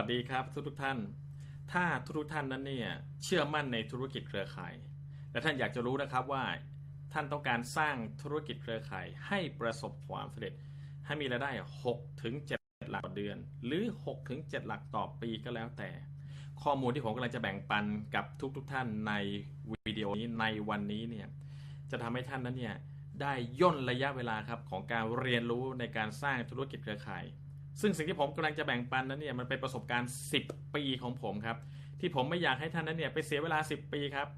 วัสดีครับทุกทุกท่าน ถ้าทุกทุกท่านนั้นเนี่ยเชื่อมั่นในธุรกิจเครือข่าย และท่านอยากจะรู้นะครับว่าท่านต้องการสร้างธุรกิจเครือข่ายให้ประสบความสำเร็จ ให้มีรายได้ 6 ถึง 7 หลักต่อเดือน หรือ 6 ถึง 7 หลักต่อปีก็แล้วแต่ ข้อมูลที่ผมกำลังจะแบ่งปันกับทุกๆทท่านในวิดีโอนี้ในวันนี้เนี่ยจะทำให้ท่านนั้นเนี่ยได้ย่นระยะเวลาครับของการเรียนรู้ในการสร้างธุรกิจเครือข่าย ซึ่งสิ่งที่ผมกำลังจะแบ่งปันนั้นเนี่ยมันเป็นประสบการณ์ 10 ปีของผมครับ ที่ผมไม่อยากให้ท่านนั้นเนี่ยไปเสียเวลา 10 ปีครับ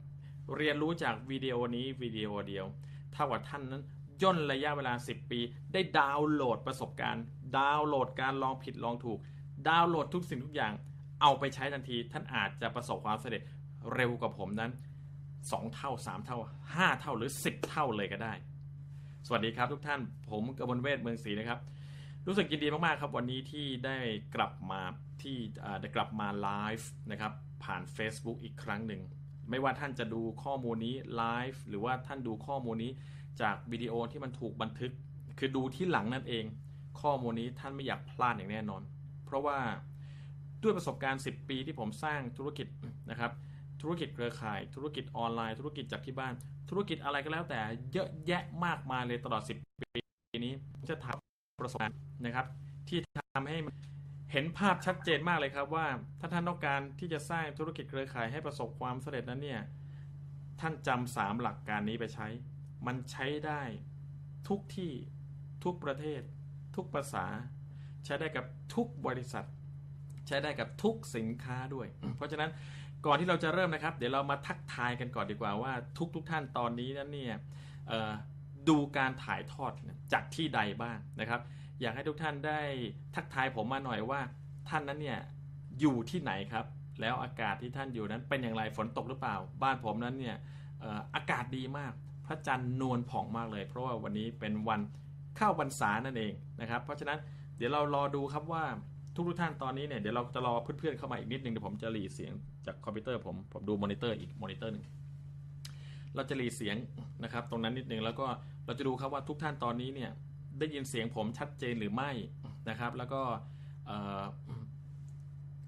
เรียนรู้จากวิดีโอนี้วิดีโอเดียวเท่ากับท่านนั้นย่นระยะเวลา 10 ปี ได้ดาวน์โหลดประสบการณ์ ดาวน์โหลดการลองผิดลองถูก ดาวน์โหลดทุกสิ่งทุกอย่าง เอาไปใช้ทันที ท่านอาจจะประสบความสำเร็จเร็วกว่าผมนั้น 2 เท่า 3 เท่า 5 เท่าหรือ 10 เท่าเลยก็ได้ สวัสดีครับทุกท่านผมกมลเวทเมืองศรีนะครับ รู้สึกยินดีมากๆครับ วันนี้ที่ได้กลับมาที่ได้กลับมาไลฟ์นะครับผ่าน Facebook อีกครั้งหนึ่ง ไม่ว่าท่านจะดูข้อมูลนี้ไลฟ์หรือว่าท่านดูข้อมูลนี้จากวิดีโอที่มันถูกบันทึก คือดูที่หลังนั่นเอง ข้อมูลนี้ท่านไม่อยากพลาดอย่างแน่นอน เพราะว่าด้วยประสบการณ์ 10 ปีที่ผมสร้างธุรกิจนะครับธุรกิจเครือข่าย ธุรกิจออนไลน์ ธุรกิจจากที่บ้าน ธุรกิจอะไรก็แล้วแต่เยอะแยะมากมายเลยตลอด 10 ปีนี้จะทำ ประสบการณ์นะครับ ที่ทำให้เห็นภาพชัดเจนมากเลยครับว่าถ้าท่านต้องการที่จะสร้างธุรกิจเครือข่ายให้ประสบความสำเร็จนั้นเนี่ยท่านจำสามหลักการนี้ไปใช้ มันใช้ได้ทุกที่ทุกประเทศ ทุกภาษา ใช้ได้กับทุกบริษัท ใช้ได้กับทุกสินค้าด้วย เพราะฉะนั้นก่อนที่เราจะเริ่มนะครับ เดี๋ยวเรามาทักทายกันก่อนดีกว่าว่าทุกๆทท่านตอนนี้นั้นเนี่ยเออ ดูการถ่ายทอดจากที่ใดบ้างนะครับ อยากให้ทุกท่านได้ทักทายผมมาหน่อยว่า ท่านนั้นเนี่ยอยู่ที่ไหนครับ แล้วอากาศที่ท่านอยู่นั้นเป็นอย่างไรฝนตกหรือเปล่า บ้านผมนั้นเนี่ยอากาศดีมาก พระจันทร์นวลผ่องมากเลย เพราะว่าวันนี้เป็นวันเข้าพรรษานั่นเองนะครับ เพราะฉะนั้นเดี๋ยวเรารอดูครับว่าทุกทุกท่านตอนนี้เนี่ยเดี๋ยวเราจะรอเพื่อนๆเข้ามาอีกนิดนึงเดี๋ยวผมจะหรี่เสียงจากคอมพิวเตอร์ผมผมดูมอนิเตอร์อีกมอนิเตอร์หนึ่งเราจะหรี่เสียงนะครับตรงนั้นนิดนึงแล้วก็ เราจะดูครับว่าทุกท่านตอนนี้เนี่ยได้ยินเสียงผมชัดเจนหรือไม่นะครับ แล้วก็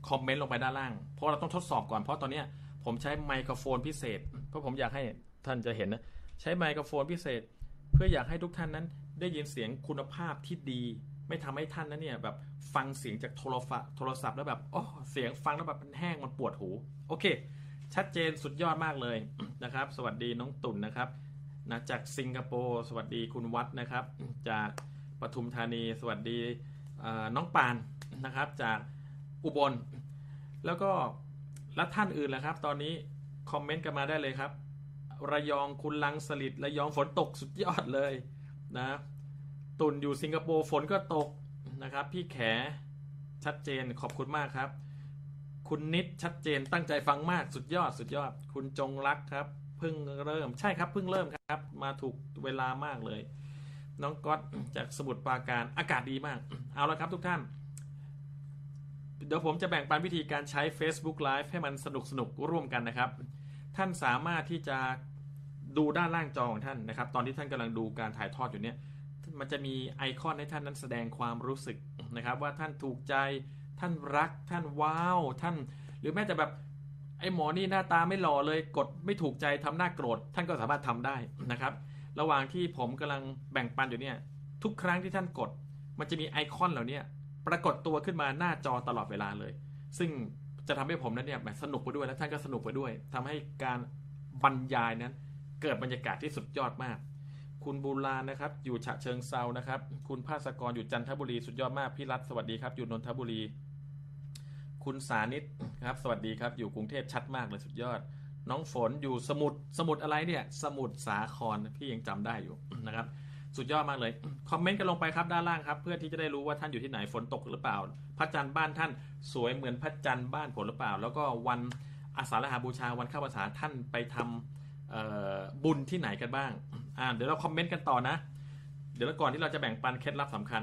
คอมเมนต์ลงไปด้านล่าง เพราะเราต้องทดสอบก่อนเพราะตอนนี้ผมใช้ไมโครโฟนพิเศษ เพราะผมอยากให้ท่านจะเห็นนะใช้ไมโครโฟนพิเศษ เพื่ออยากให้ทุกท่านนั้น ได้ยินเสียงคุณภาพที่ดี ไม่ทำให้ท่านนั้นเนี่ยแบบฟังเสียงจากโทรศัพท์โทรศัพท์แล้วแบบโอ้เสียงฟังแล้วแบบมันแห้งมันปวดหู โอเค ชัดเจนสุดยอดมากเลยนะครับ สวัสดีน้องตุ่นนะครับ นะจากสิงคโปร์สวัสดีคุณวัดนะครับ จากปทุมธานีสวัสดีเอ่อน้องปานนะครับ จากอุบล แล้วก็และท่านอื่นแหละครับ ตอนนี้คอมเมนต์กันมาได้เลยครับ ระยองคุณลังสลิดระยองฝนตกสุดยอดเลยนะตุนอยู่สิงคโปร์ฝนก็ตกนะครับ พี่แขชัดเจนขอบคุณมากครับ คุณนิดชัดเจนตั้งใจฟังมากสุดยอดสุดยอด คุณจงรักครับเพิ่งเริ่มใช่ครับเพิ่งเริ่มครับ มาถูกเวลามากเลย น้องก๊อตจากสมุทรปราการอากาศดีมาก เอาละครับทุกท่าน เดี๋ยวผมจะแบ่งปันวิธีการใช้ Facebook Live ให้มันสนุกสนุกร่วมกันนะครับ ท่านสามารถที่จะดูด้านล่างจอของท่านนะครับ ตอนที่ท่านกำลังดูการถ่ายทอดอยู่เนี่ยมันจะมีไอคอนให้ท่านนั้นแสดงความรู้สึกนะครับ ว่าท่านถูกใจท่านรักท่านว้าวท่าน หรือแม้แต่แบบ ไอ้หมอนี่หน้าตาไม่หล่อเลยกดไม่ถูกใจทำหน้าโกรธท่านก็สามารถทำได้นะครับ ระหว่างที่ผมกำลังแบ่งปันอยู่เนี่ย ทุกครั้งที่ท่านกด มันจะมีไอคอนเหล่านี้ปรากฏตัวขึ้นมาหน้าจอตลอดเวลาเลย ซึ่งจะทำให้ผมนั้นเนี่ยสนุกไปด้วยและท่านก็สนุกไปด้วยทำให้การบรรยายนั้น เกิดบรรยากาศที่สุดยอดมาก คุณบูรานนะครับ อยู่ฉะเชิงเซานะครับ คุณภาสกรอยู่จันทบุรีสุดยอดมากพี่รัฐสวัสดีครับอยู่นนทบุรี คุณสานิตครับ สวัสดีครับ อยู่กรุงเทพชัดมากเลยสุดยอด น้องฝนอยู่สมุทรสมุทรอะไรเนี่ย สมุทรสาครพี่ยังจำได้อยู่นะครับ สุดยอดมากเลย คอมเมนต์กันลงไปครับด้านล่างครับ เพื่อที่จะได้รู้ว่าท่านอยู่ที่ไหนฝนตกหรือเปล่า พระจันทร์บ้านท่านสวยเหมือนพระจันทร์บ้านผมหรือเปล่า แล้วก็วันอาสาฬหบูชาวันเข้าพรรษาท่านไปทำเอ่อบุญที่ไหนกันบ้าง อ่า เดี๋ยวเราคอมเมนต์กันต่อนะ เดี๋ยวแล้วก่อนที่เราจะแบ่งปันเคล็ดลับสำคัญ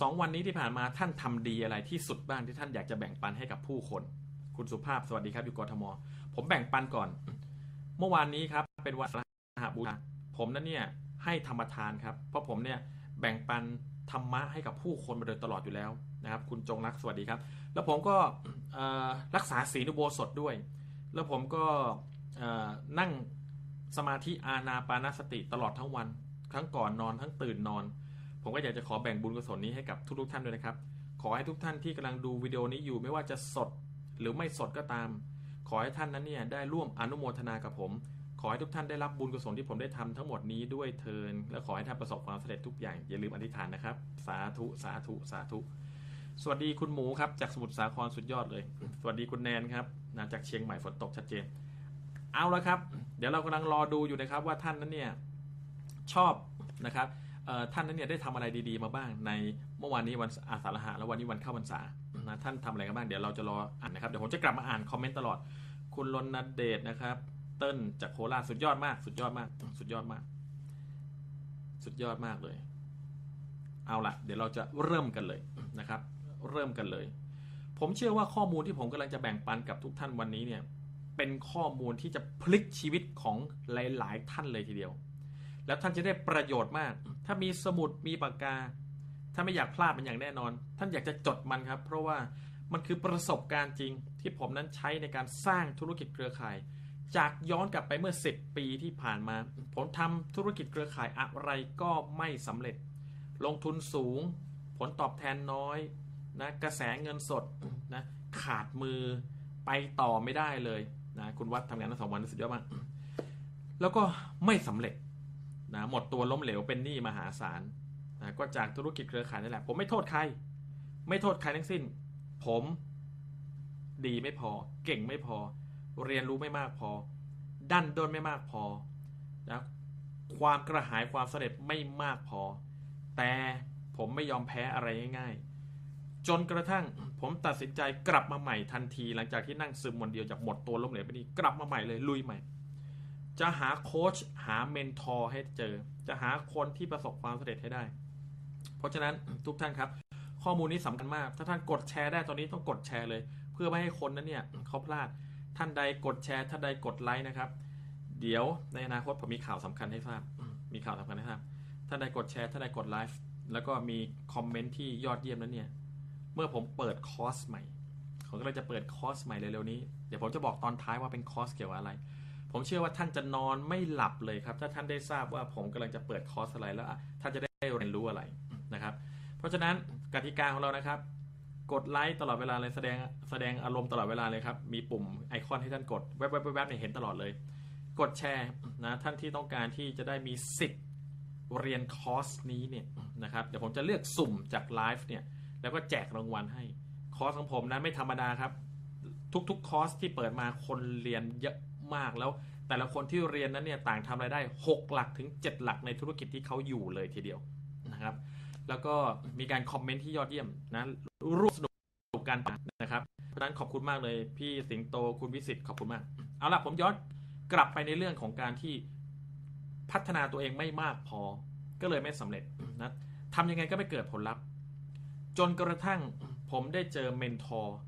สองวันนี้ที่ผ่านมาท่านทำดีอะไรที่สุดบ้างที่ท่านอยากจะแบ่งปันให้กับผู้คน คุณสุภาพสวัสดีครับอยู่กทม ผมแบ่งปันก่อน เมื่อวานนี้ครับเป็นวันอาหบูชาผมนั้นเนี่ยให้ธรรมทานครับ เพราะผมเนี่ยแบ่งปันธรรมะให้กับผู้คนมาโดยตลอดอยู่แล้วนะครับ คุณจงรักสวัสดีครับ แล้วผมก็รักษาศีลอุโบสถด้วย แล้วผมก็นั่งสมาธิอาณาปานสติตลอดทั้งวัน ทั้งก่อนนอนทั้งตื่นนอน ผมก็อยากจะขอแบ่งบุญกุศลนี้ให้กับทุกๆท่านด้วยนะครับ ขอให้ทุกท่านที่กำลังดูวิดีโอนี้อยู่ไม่ว่าจะสดหรือไม่สดก็ตาม ขอให้ท่านนั้นเนี่ยได้ร่วมอนุโมทนากับผม ขอให้ทุกท่านได้รับบุญกุศลที่ผมได้ทำทั้งหมดนี้ด้วยเทิน และขอให้ท่านประสบความสำเร็จทุกอย่างอย่าลืมอธิษฐานนะครับ สาธุสาธุสาธุสวัสดีคุณหมูครับจากสมุทรสาครสุดยอดเลย สวัสดีคุณแนนครับนะจากเชียงใหม่ฝนตกชัดเจน เอาละครับ เดี๋ยวเรากำลังรอดูอยู่นะครับว่าท่านนั้นเนี่ยชอบนะครับ ท่านนั้นเนี่ยได้ทำอะไรดีๆมาบ้างในเมื่อวานนี้วันอาสาฬหะแล้ววันนี้วันเข้าพรรษานะท่านทำอะไรกันบ้างเดี๋ยวเราจะรออ่านนะครับเดี๋ยวผมจะกลับมาอ่านคอมเมนต์ตลอด คุณรณเดชนะครับ เติ้ลจากโคราชสุดยอดมาก สุดยอดมาก สุดยอดมาก สุดยอดมากเลย เอาละเดี๋ยวเราจะเริ่มกันเลยนะครับ เริ่มกันเลย ผมเชื่อว่าข้อมูลที่ผมกำลังจะแบ่งปันกับทุกท่านวันนี้เนี่ย เป็นข้อมูลที่จะพลิกชีวิตของหลาย ๆ ท่านเลยทีเดียว แล้วท่านจะได้ประโยชน์มาก ถ้ามีสมุดมีปากกา ถ้าไม่อยากพลาดมันอย่างแน่นอน ท่านอยากจะจดมันครับ เพราะว่ามันคือประสบการณ์จริงที่ผมนั้นใช้ในการสร้างธุรกิจเครือข่าย จากย้อนกลับไปเมื่อ 10 ปีที่ผ่านมา ผมทำธุรกิจเครือข่ายอะไรก็ไม่สำเร็จ ลงทุนสูง ผลตอบแทนน้อยนะกระแสเงินสดนะขาดมือไปต่อไม่ได้เลยนะคุณวัดทำงานทั้งสองวันสุดยอดมากแล้วก็ไม่สำเร็จ นะหมดตัวล้มเหลวเป็นหนี้มหาศาลนะก็จากธุรกิจเครือข่ายนี่แหละ ผมไม่โทษใคร ไม่โทษใครทั้งสิ้น ผมดีไม่พอ เก่งไม่พอ เรียนรู้ไม่มากพอ ดันด้นไม่มากพอนะความกระหายความสำเร็จไม่มากพอ แต่ผมไม่ยอมแพ้อะไรง่ายๆ จนกระทั่งผมตัดสินใจกลับมาใหม่ทันที หลังจากที่นั่งซึมวันเดียวจากหมดตัวล้มเหลวไปนี้กลับมาใหม่เลยลุยใหม่ จะหาโค้ชหา mentor ให้เจอ จะหาคนที่ประสบความสำเร็จให้ได้ เพราะฉะนั้นทุกท่านครับ ข้อมูลนี้สำคัญมาก ถ้าท่านกดแชร์ได้ตอนนี้ต้องกดแชร์เลย เพื่อไม่ให้คนนั้นเนี่ยเขาพลาดท่านใดกดแชร์ท่านใดกดไลค์นะครับ เดี๋ยวในอนาคตผมมีข่าวสำคัญให้ทราบ มีข่าวสำคัญให้ทราบท่านใดกดแชร์ท่านใดกดไลค์แล้วก็มีคอมเมนต์ที่ยอดเยี่ยมนั้นเนี่ย เมื่อผมเปิดคอร์สใหม่ผมก็เลยจะเปิดคอร์สใหม่เร็วๆนี้ เดี๋ยวผมจะบอกตอนท้ายว่าเป็นคอร์สเกี่ยวกับอะไร ผมเชื่อว่าท่านจะนอนไม่หลับเลยครับ ถ้าท่านได้ทราบว่าผมกำลังจะเปิดคอร์สอะไรแล้วท่านจะได้เรียนรู้อะไรนะครับ เพราะฉะนั้นกติกาของเรานะครับ กดไลค์ตลอดเวลาเลยแสดงแสดงอารมณ์ตลอดเวลาเลยครับ มีปุ่มไอคอนให้ท่านกดแวบๆบๆเนี่ยเห็นตลอดเลย กดแชร์นะท่านที่ต้องการที่จะได้มีสิทธิ์เรียนคอร์สนี้เนี่ยนะครับเดี๋ยวผมจะเลือกสุ่มจากไลฟ์เนี่ยแล้วก็แจกรางวัลให้คอร์สของผมนะไม่ธรรมดาครับ ทุกๆคอร์สที่เปิดมาคนเรียนเยอะ มากแล้วแต่ละคนที่เรียนนั้นเนี่ยต่างทำรายได้ 6 หลักถึง 7 หลักในธุรกิจที่เขาอยู่เลยทีเดียวนะครับ แล้วก็มีการคอมเมนต์ที่ยอดเยี่ยมนะร่วมสนุกกันนะครับ เพราะฉะนั้นขอบคุณมากเลยพี่สิงโตคุณวิสิตขอบคุณมาก เอาล่ะผมย้อนกลับไปในเรื่องของการที่พัฒนาตัวเองไม่มากพอ ก็เลยไม่สำเร็จนะทำยังไงก็ไม่เกิดผลลัพธ์ จนกระทั่งผมได้เจอเมนทอร์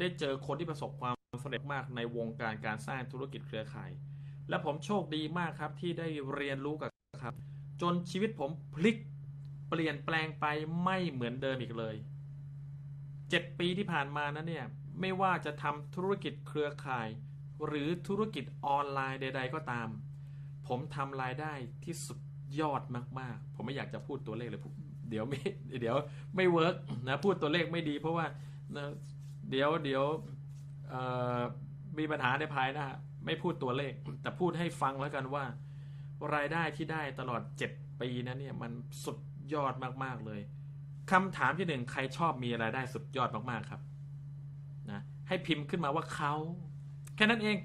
ได้เจอคนที่ประสบความสำเร็จมากในวงการการสร้างธุรกิจเครือข่าย และผมโชคดีมากครับที่ได้เรียนรู้กับครับ จนชีวิตผมพลิกเปลี่ยนแปลงไปไม่เหมือนเดิมอีกเลยเจ็ดปีที่ผ่านมานั้นเนี่ยไม่ว่าจะทำธุรกิจเครือข่าย หรือธุรกิจออนไลน์ใด ๆ ก็ตาม ผมทำรายได้ที่สุดยอดมากๆ ผมไม่อยากจะพูดตัวเลขเลยเดี๋ยวไม่เดี๋ยวไม่เวิร์กนะพูดตัวเลขไม่ดีเพราะว่านะเดี๋ยวเดี๋ยว มีปัญหาในภายหน้าไม่พูดตัวเลข แต่พูดให้ฟังแล้วกันว่า รายได้ที่ได้ตลอด 7 ปีนั้นเนี่ยมันสุดยอดมากๆเลยคำถามที่หนึ่งใครชอบมีรายได้สุดยอดมากๆครับนะให้พิมพ์ขึ้นมาว่าเขาแค่นั้นเอง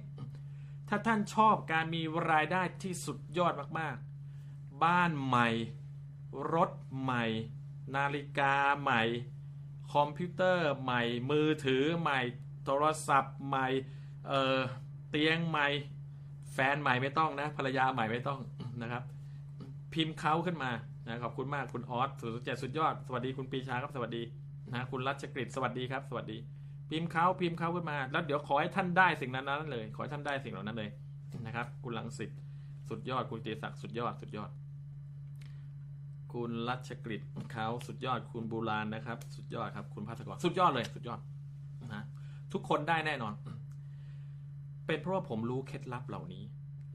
ถ้าท่านชอบการมีรายได้ที่สุดยอดมากๆ บ้านใหม่ รถใหม่ นาฬิกาใหม่ คอมพิวเตอร์ใหม่ มือถือใหม่ โทรศัพท์ใหม่เออเตียงใหม่ แฟนใหม่ไม่ต้องนะ ภรรยาใหม่ไม่ต้องนะครับ พิมพ์เขาขึ้นมานะขอบคุณมากคุณออสสุดเจ็ดสุดยอด สวัสดีคุณปีชาครับสวัสดีนะคุณรัชกฤษสวัสดีครับ สวัสดี พิมพ์เขาพิมพ์เขาขึ้นมา แล้วเดี๋ยวขอให้ท่านได้สิ่งนั้นนั้นเลย ขอให้ท่านได้สิ่งเหล่านั้นเลยนะครับ คุณหลังสิทธิ์สุดยอด คุณเตศักดิ์สุดยอดสุดยอด คุณรัชกฤษเขาสุดยอด คุณบูรานนะครับ สุดยอดครับ คุณพัฒกรสุดยอดเลย สุดยอดนะ ทุกคนได้แน่นอน เป็นเพราะว่าผมรู้เคล็ดลับเหล่านี้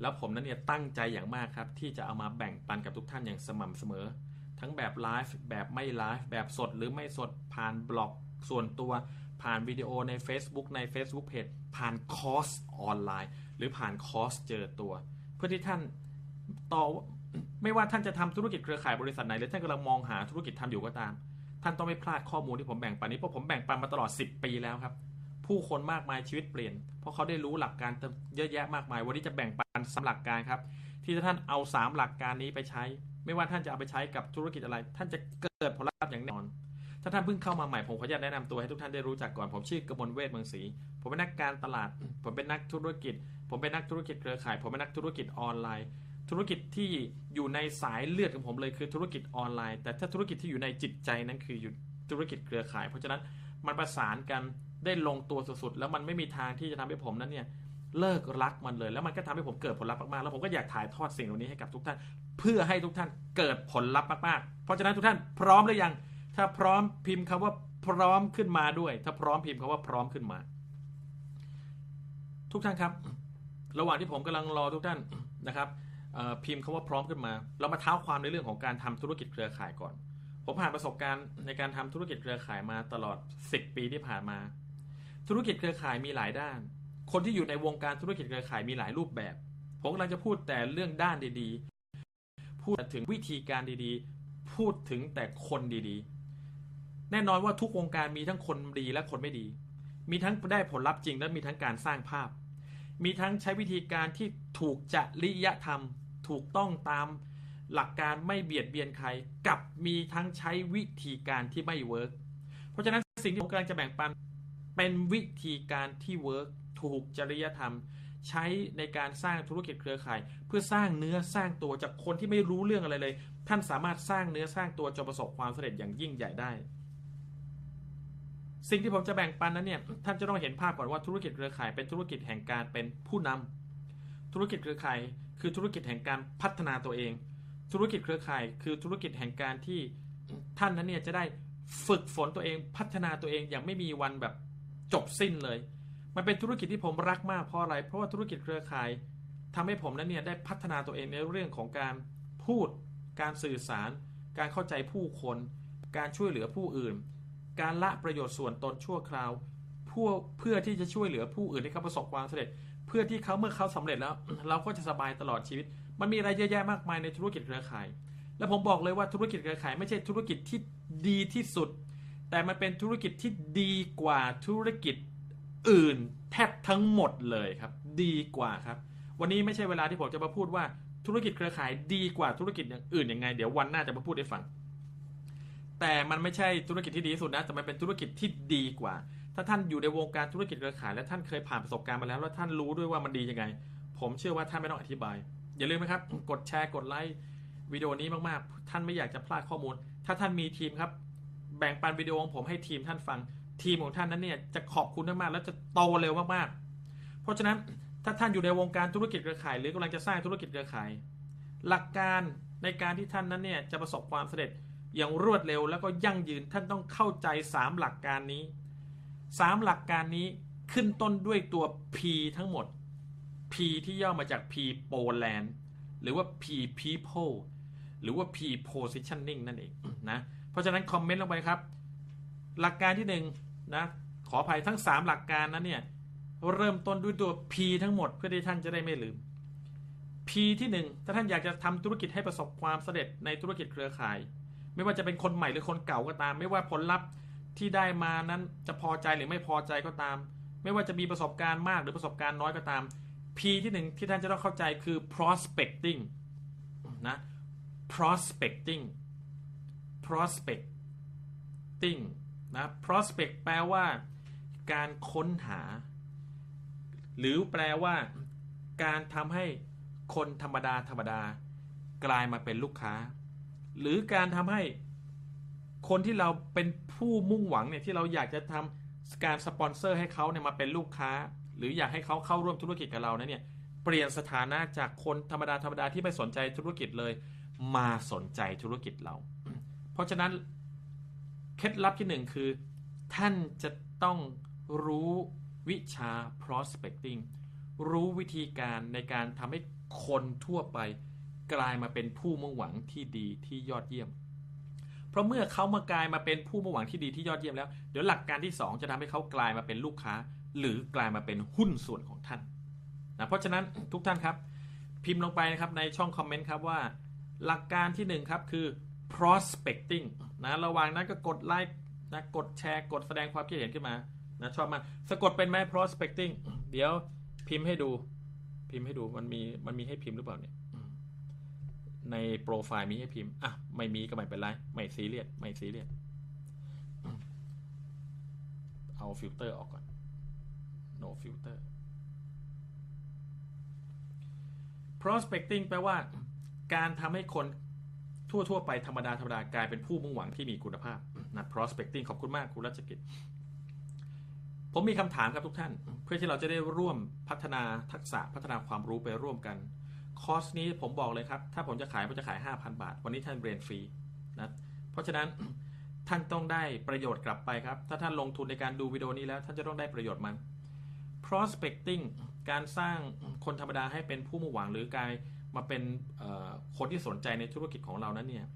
แล้วผมนั้นเนี่ยตั้งใจอย่างมากครับ ที่จะเอามาแบ่งปันกับทุกท่านอย่างสม่ำเสมอ ทั้งแบบไลฟ์แบบไม่ไลฟ์แบบสดหรือไม่สดผ่านบล็อกส่วนตัวผ่านวิดีโอใน Facebook ใน Facebook Page ผ่านคอร์สออนไลน์ หรือผ่านคอร์สเจอตัว เพื่อที่ท่านต่อไม่ว่าท่านจะทำธุรกิจเครือข่ายบริษัทไหนหรือท่านกำลังมองหาธุรกิจทำอยู่ก็ตาม ท่านต้องไม่พลาดข้อมูลที่ผมแบ่งปันนี้เพราะผมแบ่งปันมาตลอด 10 ปีแล้วครับ ผู้คนมากมายชีวิตเปลี่ยน เพราะเขาได้รู้หลักการเยอะแยะมากมาย วันนี้จะแบ่งปันสามหลักการครับ ที่ท่านเอา 3 หลักการนี้ไปใช้ ไม่ว่าท่านจะเอาไปใช้กับธุรกิจอะไร ท่านจะเกิดผลลัพธ์อย่างแน่นอน ถ้าท่านเพิ่งเข้ามาใหม่ผมขออนุญาตแนะนำตัวให้ทุกท่านได้รู้จักก่อน ผมชื่อกมลเวทเมืองศรี ผมเป็นนักการตลาด ผมเป็นนักธุรกิจ ผมเป็นนักธุรกิจเครือข่าย ผมเป็นนักธุรกิจออนไลน์ ธุรกิจที่อยู่ในสายเลือดของผมเลยคือธุรกิจออนไลน์ แต่ถ้าธุรกิจที่อยู่ในจิตใจนั้นคืออยู่ธุรกิจเครือข่าย เพราะฉะนั้นมันประสานกัน ได้ลงตัวสุดๆ แล้วมันไม่มีทางที่จะทำให้ผมนั้นเนี่ยเลิกรักมันเลย แล้วมันก็ทำให้ผมเกิดผลลัพธ์มากๆ แล้วผมก็อยากถ่ายทอดสิ่งเหล่านี้ให้กับทุกท่าน เพื่อให้ทุกท่านเกิดผลลัพธ์มากๆ เพราะฉะนั้นทุกท่านพร้อมหรือยัง ถ้าพร้อมพิมพ์คำว่าพร้อมขึ้นมาด้วย ถ้าพร้อมพิมพ์คำว่าพร้อมขึ้นมา ทุกท่านครับ ระหว่างที่ผมกำลังรอทุกท่านนะครับพิมพ์คำว่าพร้อมขึ้นมา เรามาเท้าความในเรื่องของการทำธุรกิจเครือข่ายก่อน ผมผ่านประสบการณ์ในการทำธุรกิจเครือข่ายมาตลอด 10 ปีที่ผ่านมา ธุรกิจเครือข่ายมีหลายด้าน คนที่อยู่ในวงการธุรกิจเครือข่ายมีหลายรูปแบบ ผมกำลังจะพูดแต่เรื่องด้านดีๆ พูดถึงวิธีการดีๆ พูดถึงแต่คนดีๆ แน่นอนว่าทุกวงการมีทั้งคนดีและคนไม่ดี มีทั้งได้ผลลัพธ์จริง และมีทั้งการสร้างภาพ มีทั้งใช้วิธีการที่ถูกจริยธรรม ถูกต้องตามหลักการไม่เบียดเบียนใคร กับมีทั้งใช้วิธีการที่ไม่ work เพราะฉะนั้นสิ่งที่ผมกำลังจะแบ่งปัน เป็นวิธีการที่ work ถูกจริยธรรม ใช้ในการสร้างธุรกิจเครือข่าย เพื่อสร้างเนื้อสร้างตัวจากคนที่ไม่รู้เรื่องอะไรเลย ท่านสามารถสร้างเนื้อสร้างตัวจนประสบความสำเร็จอย่างยิ่งใหญ่ได้ สิ่งที่ผมจะแบ่งปันนั้นเนี่ยท่านจะต้องเห็นภาพก่อนว่าธุรกิจเครือข่าย เป็นธุรกิจแห่งการเป็นผู้นำธุรกิจเครือข่าย คือธุรกิจแห่งการพัฒนาตัวเอง ธุรกิจเครือข่าย คือธุรกิจแห่งการที่ท่านนั้นเนี่ยจะได้ฝึกฝนตัวเองพัฒนาตัวเองอย่างไม่มีวันแบบ จบสิ้นเลย มันเป็นธุรกิจที่ผมรักมากเพราะอะไร เพราะว่าธุรกิจเครือข่ายทำให้ผมนั้นเนี่ยได้พัฒนาตัวเองในเรื่องของการพูด การสื่อสาร การเข้าใจผู้คน การช่วยเหลือผู้อื่น การละประโยชน์ส่วนตนชั่วคราวเพื่อเพื่อที่จะช่วยเหลือผู้อื่นให้เขาประสบความสำเร็จ เพื่อที่เขาเมื่อเขาสำเร็จแล้ว เราก็จะสบายตลอดชีวิต มันมีอะไรเยอะแยะมากมายในธุรกิจเครือข่าย และผมบอกเลยว่าธุรกิจเครือข่ายไม่ใช่ธุรกิจที่ดีที่สุด แต่มันเป็นธุรกิจที่ดีกว่าธุรกิจอื่นแทบทั้งหมดเลยครับ ดีกว่าครับ วันนี้ไม่ใช่เวลาที่ผมจะมาพูดว่าธุรกิจเครือข่ายดีกว่าธุรกิจอย่างอื่นยังไง เดี๋ยววันหน้าจะมาพูดให้ฟัง แต่มันไม่ใช่ธุรกิจที่ดีที่สุดนะแต่มันเป็นธุรกิจที่ดีกว่า ถ้าท่านอยู่ในวงการธุรกิจเครือข่ายและท่านเคยผ่านประสบการณ์มาแล้วแล้วท่านรู้ด้วยว่ามันดียังไง ผมเชื่อว่าท่านไม่ต้องอธิบาย อย่าลืมนะครับ กดแชร์กดไลค์วิดีโอนี้มากๆ ท่านไม่อยากจะพลาดข้อมูล ถ้าท่านมีทีมครับ แบ่งปันวิดีโอของผมให้ทีมท่านฟัง ทีมของท่านนั้นเนี่ยจะขอบคุณมากๆแล้วจะโตเร็วมากๆ เพราะฉะนั้นถ้าท่านอยู่ในวงการธุรกิจเครือข่าย หรือกำลังจะสร้างธุรกิจเครือข่าย หลักการในการที่ท่านนั้นเนี่ยจะประสบความสำเร็จอย่างรวดเร็วแล้วก็ยั่งยืนท่านต้องเข้าใจ 3 หลักการนี้ 3 หลักการนี้ขึ้นต้นด้วยตัว P ทั้งหมด P ที่ย่อมาจาก P Poland หรือว่า P People หรือว่า P Positioning นั่นเองนะ ราะฉะนั้นคอมเมนต์ลงไปครับ หลักการที่1นนะขออภัยทั้ง 3 หลักการนั้นเนี่ยเริ่มต้นด้วยตัว P ทั้งหมดเพื่อที่ท่านจะได้ไม่ลืม P ที่ 1 ถ้าท่านอยากจะทำธุรกิจให้ประสบความสำเร็จในธุรกิจเครือข่าย ไม่ว่าจะเป็นคนใหม่หรือคนเก่าก็ตาม ไม่ว่าผลลัพธ์ที่ได้มานั้นจะพอใจหรือไม่พอใจก็ตาม ไม่ว่าจะมีประสบการณ์มากหรือประสบการณ์น้อยก็ตาม P ที่หนึ่งที่ท่านจะต้องเข้าใจคือ prospecting นะ prospecting prospecting นะ prospect แปลว่า การค้นหา หรือแปลว่า การทำให้คนธรรมดาธรรมดา กลายมาเป็นลูกค้า หรือการทำให้คนที่เราเป็นผู้มุ่งหวังเนี่ยที่เราอยากจะทำการสปอนเซอร์ให้เขาเนี่ยมาเป็นลูกค้า หรืออยากให้เขาเข้าร่วมธุรกิจกับเรานะเนี่ยเปลี่ยนสถานะจากคนธรรมดาธรรมดาที่ไม่สนใจธุรกิจเลย มาสนใจธุรกิจเรา เพราะฉะนั้นเคล็ดลับที่หนึ่งคือ ท่านจะต้องรู้วิชา prospecting รู้วิธีการในการทำให้คนทั่วไปกลายมาเป็นผู้มุ่งหวังที่ดีที่ยอดเยี่ยม เพราะเมื่อเขามากลายมาเป็นผู้มุ่งหวังที่ดีที่ยอดเยี่ยมแล้ว เดี๋ยวหลักการที่ 2 จะทำให้เขากลายมาเป็นลูกค้า หรือกลายมาเป็นหุ้นส่วนของท่านนะเพราะฉะนั้นทุกท่านครับ พิมพ์ลงไปนะครับในช่องคอมเมนต์ครับว่า หลักการที่1ครับคือ prospecting นะระหว่างนั้นก็กดไลค์นะกดแชร์กดแสดงความคิดเห็นขึ้นมานะชอบมากสะกดเป็นไหม prospecting เดี๋ยวพิมพ์ให้ดู พิมพ์ให้ดูมันมีมันมีให้พิมพ์หรือเปล่าเนี่ยในโปรไฟล์มีให้พิมพ์อะไม่มีก็ไม่เป็นไร ไม่ซีเรียสไม่ซีเรียสเอาฟิลเตอร์ออกก่อน no filter prospecting แปลว่า การทำให้คน ทั่วๆไปธรรมดาธรรมดากลายเป็นผู้มุ่งหวังที่มีคุณภาพนะ prospecting ขอบคุณมากคุณรัชกิจ ผมมีคำถามครับทุกท่าน เพื่อที่เราจะได้ร่วมพัฒนาทักษะพัฒนาความรู้ไปร่วมกัน คอร์สนี้ผมบอกเลยครับ ถ้าผมจะขายผมจะขาย 5,000 บาท วันนี้ท่านเรียนฟรีนะเพราะฉะนั้นท่านต้องได้ประโยชน์กลับไปครับ ถ้าท่านลงทุนในการดูวิดีโอนี้แล้ว ท่านจะต้องได้ประโยชน์มัน prospecting การสร้างคนธรรมดาให้เป็นผู้มุ่งหวังหรือกาย มาเป็นคนที่สนใจในธุรกิจของเรานั้นเนี่ย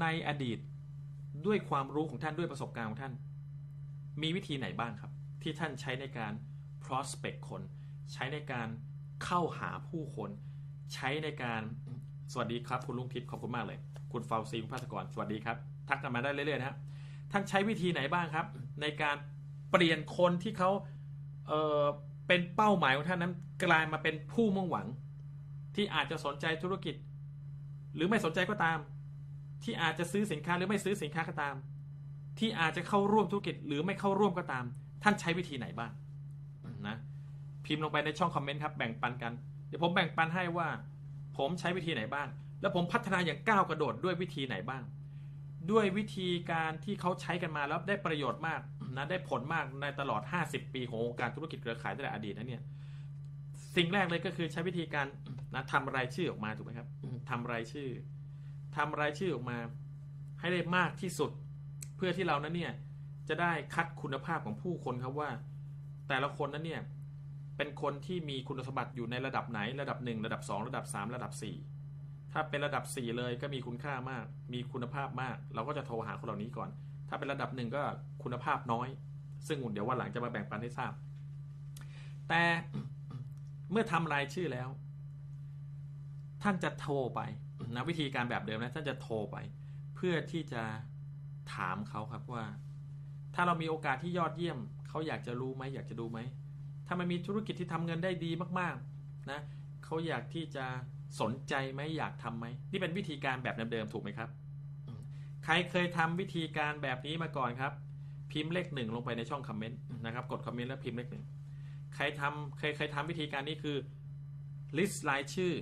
ในอดีตด้วยความรู้ของท่านด้วยประสบการณ์ของท่าน มีวิธีไหนบ้างครับ ที่ท่านใช้ในการ prospect คน ใช้ในการเข้าหาผู้คน ใช้ในการสวัสดีครับ คุณลุงทิพย์ขอบคุณมากเลย คุณฟาวซีคุณภาสกรสวัสดีครับ ทักกันมาได้เรื่อยๆนะครับท่านใช้วิธีไหนบ้างครับ ในการเปลี่ยนคนที่เขาเเป็นเป้าหมายของท่านนั้นกลายมาเป็นผู้มุ่งหวัง ที่อาจจะสนใจธุรกิจ หรือไม่สนใจก็ตาม ที่อาจจะซื้อสินค้าหรือไม่ซื้อสินค้าก็ตาม ที่อาจจะเข้าร่วมธุรกิจ หรือไม่เข้าร่วมก็ตาม ท่านใช้วิธีไหนบ้างนะพิมพ์ลงไปในช่องคอมเมนต์ครับแบ่งปันกันเดี๋ยวผมแบ่งปันให้ว่า ผมใช้วิธีไหนบ้าง แล้วผมพัฒนาอย่างก้าวกระโดดด้วยวิธีไหนบ้าง ด้วยวิธีการที่เขาใช้กันมาแล้วได้ประโยชน์มากนะได้ผลมากในตลอด 50 ปีของการธุรกิจเครือข่ายตั้งแต่อดีตนะเนี่ย สิ่งแรกเลยก็คือใช้วิธีการนะทำรายชื่อออกมาถูกไหมครับทำรายชื่อทำรายชื่อออกมา ให้ได้มากที่สุด เพื่อที่เรานั้นเนี่ยจะได้คัดคุณภาพของผู้คนครับว่า แต่ละคนนั้นเนี่ยเป็นคนที่มีคุณสมบัติอยู่ในระดับไหนระดับ 1 ระดับ 2 ระดับ 3 ระดับ 4 ถ้าเป็นระดับ 4 เลยก็มีคุณค่ามาก มีคุณภาพมาก เราก็จะโทรหาคนเหล่านี้ก่อน ถ้าเป็นระดับหนึ่งก็คุณภาพน้อย ซึ่งอุ่นเดี๋ยววันหลังจะมาแบ่งปันให้ทราบ แต่ เมื่อทำรายชื่อแล้ว ท่านจะโทรไปนะวิธีการแบบเดิมนะท่านจะโทรไป เพื่อที่จะถามเขาครับว่า ถ้าเรามีโอกาสที่ยอดเยี่ยม เขาอยากจะรู้ไหมอยากจะดูไหมถ้ามันมีธุรกิจที่ทำเงินได้ดีมากๆนะเขาอยากที่จะสนใจไหมอยากทำไหมนี่เป็นวิธีการแบบเดิมๆถูกไหมครับ ใครเคยทำวิธีการแบบนี้มาก่อนครับ พิมพ์เลขหนึ่งลงไปในช่องคอมเมนต์นะครับ กดคอมเมนต์แล้วพิมพ์เลขหนึ่ง ใครทำเคยเคยทำวิธีการนี้คือ list รายชื่อ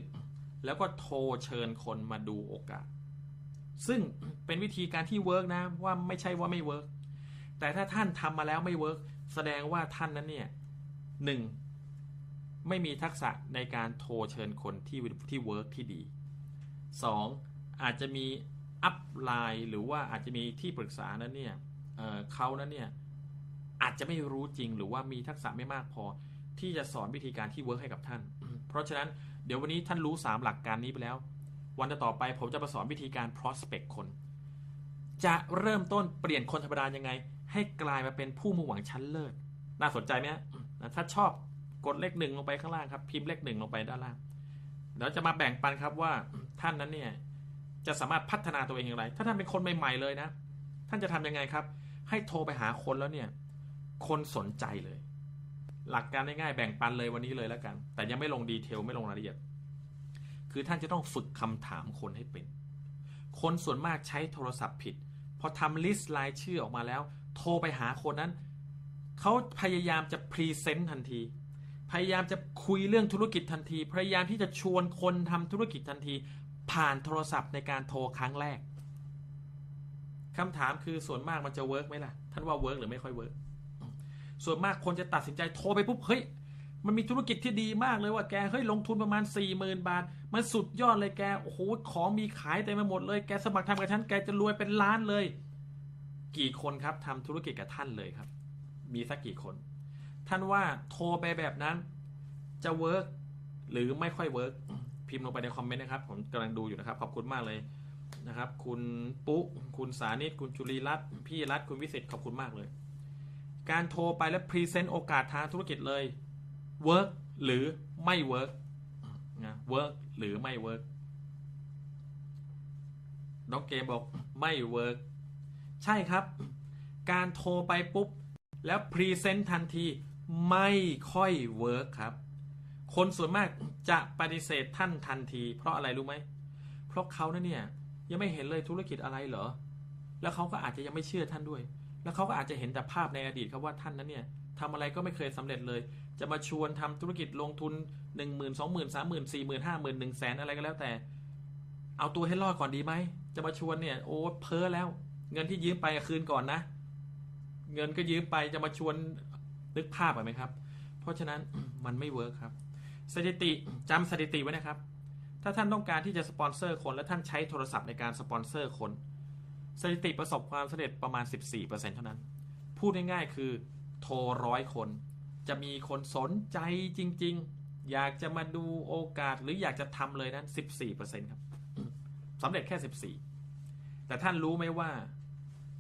แล้วก็โทรเชิญคนมาดูโอกาส ซึ่งเป็นวิธีการที่ work นะว่าไม่ใช่ว่าไม่ work แต่ถ้าท่านทำมาแล้วไม่ work แสดงว่าท่านนั้นเนี่ยหนึ่งไม่มีทักษะในการโทรเชิญคนที่ที่ work ที่ดีสองอาจจะมี upline หรือว่าอาจจะมีที่ปรึกษานั้นเนี่ยเขานั้นเนี่ย อาจจะไม่รู้จริงหรือว่ามีทักษะไม่มากพอ ที่จะสอนวิธีการที่เวิร์กให้กับท่าน เพราะฉะนั้นเดี๋ยววันนี้ท่านรู้ 3 หลักการนี้ไปแล้ว วันต่อไปผมจะมาสอนวิธีการ prospect คน จะเริ่มต้นเปลี่ยนคนธรรมดายังไง ให้กลายมาเป็นผู้มุ่งหวังชั้นเลิศน่าสนใจไหมนะถ้าชอบกดเลขหนึ่งลงไปข้างล่างครับพิมพ์เลขหนึ่งลงไปด้านล่างเดี๋ยวจะมาแบ่งปันครับว่าท่านนั้นเนี่ยจะสามารถพัฒนาตัวเองอย่างไร ถ้าท่านเป็นคนใหม่ ๆ เลยนะ ท่านจะทํำยังไงครับ ให้โทรไปหาคนแล้วเนี่ย คนสนใจเลย หลักการง่ายๆแบ่งปันเลยวันนี้เลยแล้วกัน แต่ยังไม่ลง detail ไม่ลงรายละเอียด คือท่านจะต้องฝึกคำถามคนให้เป็น คนส่วนมากใช้โทรศัพท์ผิด พอทำ list รายชื่อออกมาแล้ว โทรไปหาคนนั้น เขาพยายามจะ present ทันที พยายามจะคุยเรื่องธุรกิจทันที พยายามที่จะชวนคนทำธุรกิจทันที ผ่านโทรศัพท์ในการโทรครั้งแรกคำถามคือส่วนมากมันจะ work ไหมล่ะ ท่านว่า work หรือไม่ค่อย work ส่วนมากคนจะตัดสินใจโทรไปปุ๊บเฮ้ยมันมีธุรกิจที่ดีมากเลยว่าแกเฮ้ยลงทุนประมาณ4ี่หมื่นบาท มันสุดยอดเลยแกโอ้โหของมีขายเต็มไปหมดเลย แกสมัครทำกับฉันแกจะรวยเป็นล้านเลย กี่คนครับทำธุรกิจกับท่านเลยครับ มีสักกี่คน ท่านว่าโทรไปแบบนั้น จะ work หรือไม่ค่อย work พิมพ์ลงไปในคอมเมนต์นะครับผมกำลังดูอยู่นะครับ ขอบคุณมากเลยนะครับ คุณปุ๊คุณสานิตคุณจุลีรัตน์พี่รัตน์คุณวิสิตขอบคุณมากเลย การโทรไปและ present โอกาสทางธุรกิจเลย work หรือไม่ work นะ work หรือไม่ work น้องเกมบอกไม่ work ใช่ครับ การโทรไปปุ๊บ แล้ว present ทันทีไม่ค่อย work ครับ คนส่วนมากจะปฏิเสธท่านทันที เพราะอะไรรู้ไหม เพราะเขานเนี่ยยังไม่เห็นเลยธุรกิจอะไรเหรอ แล้วเขาก็อาจจะยังไม่เชื่อท่านด้วย แล้วเขาก็อาจจะเห็นแต่ภาพในอดีตครับว่าท่านนั้นเนี่ยทำอะไรก็ไม่เคยสำเร็จเลย จะมาชวนทำธุรกิจลงทุน 1 0 0 0 0 2 0 0 0 0 3 0 0 0 0 4 0 0 0 0 5 0 0 0 0 1 0 0 0 0 0แสนอะไรก็แล้วแต่ เอาตัวให้รอดก่อนดีไหม จะมาชวนเนี่ยโอ้เพ้อแล้ว เงินที่ยืมไปคืนก่อนนะ เงินก็ยืมไปจะมาชวนนึกภาพไปไหมครับ เพราะฉะนั้นมันไม่ work ครับ สถิติจำสถิติไว้นะครับ ถ้าท่านต้องการที่จะสปอนเซอร์คนและท่านใช้โทรศัพท์ในการสปอนเซอร์คน สถิติประสบความสำเร็จประมาณ 14%เท่านั้น พูดง่ายๆ คือโทรร้อยคน จะมีคนสนใจจริง ๆ อยากจะมาดูโอกาสหรืออยากจะทำเลยนั้น 14%ครับสำเร็จแค่ 14 แต่ท่านรู้ไหมว่า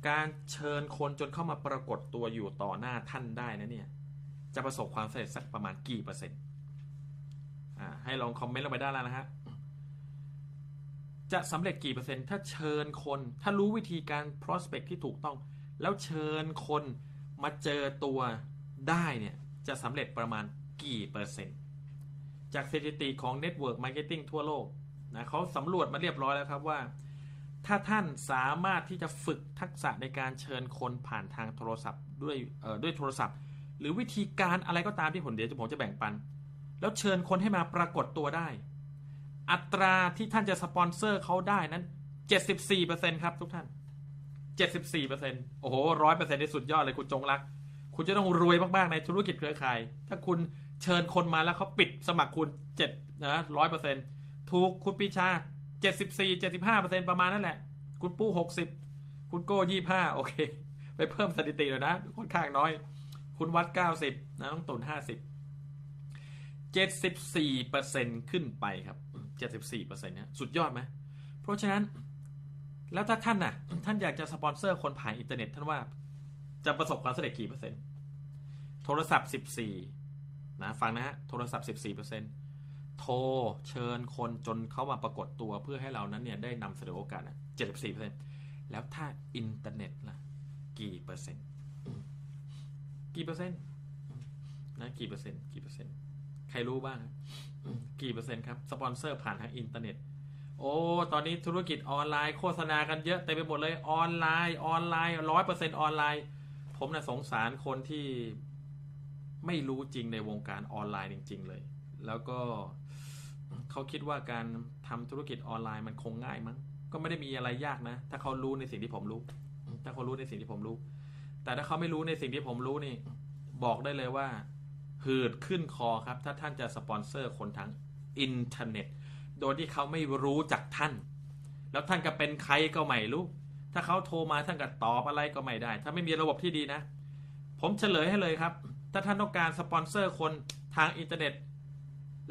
การเชิญคนจนเข้ามาปรากฏตัวอยู่ต่อหน้าท่านได้นะเนี่ย จะประสบความสำเร็จสักประมาณกี่เปอร์เซ็นต์อ่าให้ลองคอมเมนต์ลงไปด้านล่างนะฮะ จะสำเร็จกี่เปอร์เซ็นต์ถ้าเชิญคน ถ้ารู้วิธีการ prospect ที่ถูกต้อง แล้วเชิญคนมาเจอตัวได้เนี่ย จะสำเร็จประมาณกี่เปอร์เซ็นต์ จากสถิติของ Network Marketing ทั่วโลกนะเขาสำรวจมาเรียบร้อยแล้วครับว่า ถ้าท่านสามารถที่จะฝึกทักษะในการเชิญคนผ่านทางโทรศัพท์ด้วยด้วยโทรศัพท์ หรือวิธีการอะไรก็ตามที่ผมเดี๋ยวผมจะแบ่งปัน แล้วเชิญคนให้มาปรากฏตัวได้ อัตราที่ท่านจะสปอนเซอร์เขาได้นั้น 74%ครับทุกท่าน 74%โอ้โหร้อยเปอร์เซ็นต์ที่สุดยอดเลยคุณจงรัก คุณจะต้องรวยมาก ๆ ในธุรกิจเครือข่าย ถ้าคุณเชิญคนมาแล้วเขาปิดสมัครคุณ7นะร้อยเปอร์เซ็นต์ถูกคุณปีชา 74 75%ประมาณนั่นแหละ คุณปู้ 60 คุณโก้ 25 โอเค ไปเพิ่มสถิติเลยนะค่อนข้างน้อย คุณวัด 90นะต้องตุน50 74%ขึ้นไปครับ 74%นต์นะสุดยอดไหมเพราะฉะนั้น แล้วถ้าท่านน่ะ ท่านอยากจะสปอนเซอร์คนผ่านอินเทอร์เน็ต ท่านว่าจะประสบความสำเร็จกี่เปอร์เซ็นต์โทรศัพท์ 14นะฟังนะฮะโทรศัพท์ 14%โทรเชิญคนจนเขามาปรากฏตัวเพื่อให้เรานั้นเนี่ยได้นำเสนอโอกาสนะ74%แล้วถ้าอินเทอร์เน็ตล่ะกี่เปอร์เซ็นต์กี่เปอร์เซ็นต์นะกี่เปอร์เซ็นต์กี่เปอร์เซ็นต์ใครรู้บ้าง กี่เปอร์เซ็นต์ครับ สปอนเซอร์ผ่านทางอินเทอร์เน็ต โอ้ ตอนนี้ธุรกิจออนไลน์โฆษณากันเยอะเต็มไปหมดเลยออนไลน์ ออนไลน์ร้อยเปอร์เซ็นต์ออนไลน์ ผมน่ะสงสารคนที่ไม่รู้จริงในวงการออนไลน์จริง ๆ เลย แล้วก็เขาคิดว่าการทำธุรกิจออนไลน์มันคงง่ายมั้ง ก็ไม่ได้มีอะไรยากนะ ถ้าเขารู้ในสิ่งที่ผมรู้ ถ้าเขารู้ในสิ่งที่ผมรู้ แต่ถ้าเขาไม่รู้ในสิ่งที่ผมรู้นี่ บอกได้เลยว่า หืดขึ้นคอครับ ถ้าท่านจะสปอนเซอร์คนทางอินเทอร์เน็ต โดยที่เขาไม่รู้จักท่าน แล้วท่านก็เป็นใครก็ไม่รู้ ถ้าเขาโทรมาท่านก็ตอบอะไรก็ไม่ได้ ถ้าไม่มีระบบที่ดีนะ ผมเฉลยให้เลยครับ ถ้าท่านต้องการสปอนเซอร์คนทางอินเทอร์เน็ต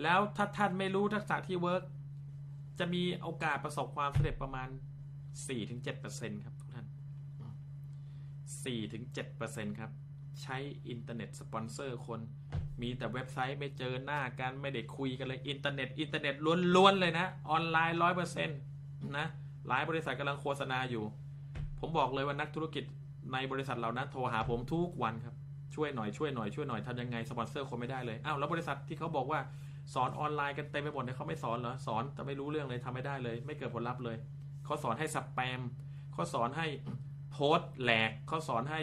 แล้วถ้าท่านไม่รู้ทักษะที่ work จะมีโอกาสประสบความสำเร็จประมาณ 4-7%ครับทุกท่าน 4-7%ครับ ใช้อินเทอร์เน็ตสปอนเซอร์คน มีแต่เว็บไซต์ไม่เจอหน้ากันไม่ได้คุยกันเลยอินเทอร์เน็ตอินเทอร์เน็ตล้วนๆเลยนะ ออนไลน์ร้อยเปอร์เซ็นต์นะหลายบริษัทกำลังโฆษณาอยู่ ผมบอกเลยว่านักธุรกิจในบริษัทเหล่านั้นโทรหาผมทุกวันครับ ช่วยหน่อยช่วยหน่อยช่วยหน่อยทำยังไงสปอนเซอร์คนไม่ได้เลยอ้าวแล้วบริษัทที่เขาบอกว่าสอนออนไลน์กันเต็มไปหมดเนี่ยเขาไม่สอนเหรอสอนแต่ไม่รู้เรื่องเลยทำไม่ได้เลย ไม่เกิดผลลัพธ์เลยเขาสอนให้สแปมเขาสอนให้โพสต์แหลกเขาสอนให้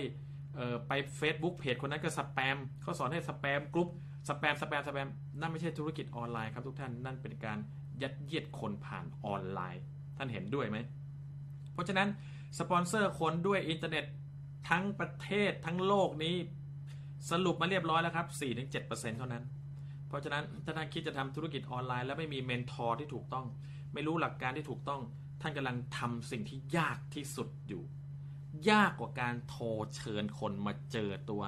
ไป Facebook เพจคนนั้นก็สแปมเขาสอนให้ spam group spam spam spam นั่นไม่ใช่ธุรกิจออนไลน์ครับทุกท่านนั่นเป็นการยัดเยียดคนผ่านออนไลน์ ท่านเห็นด้วยไหม เพราะฉะนั้นสปอนเซอร์คนด้วยอินเทอร์เน็ตทั้งประเทศทั้งโลกนี้ สรุปมาเรียบร้อยแล้วครับ 4-7%เท่านั้น เพราะฉะนั้นถ้าท่านคิดจะทำธุรกิจออนไลน์ แล้วไม่มี mentor ที่ถูกต้อง ไม่รู้หลักการที่ถูกต้อง ท่านกำลังทำสิ่งที่ยากที่สุดอยู่ ยากกว่าการโทรเชิญคนมาเจอตัว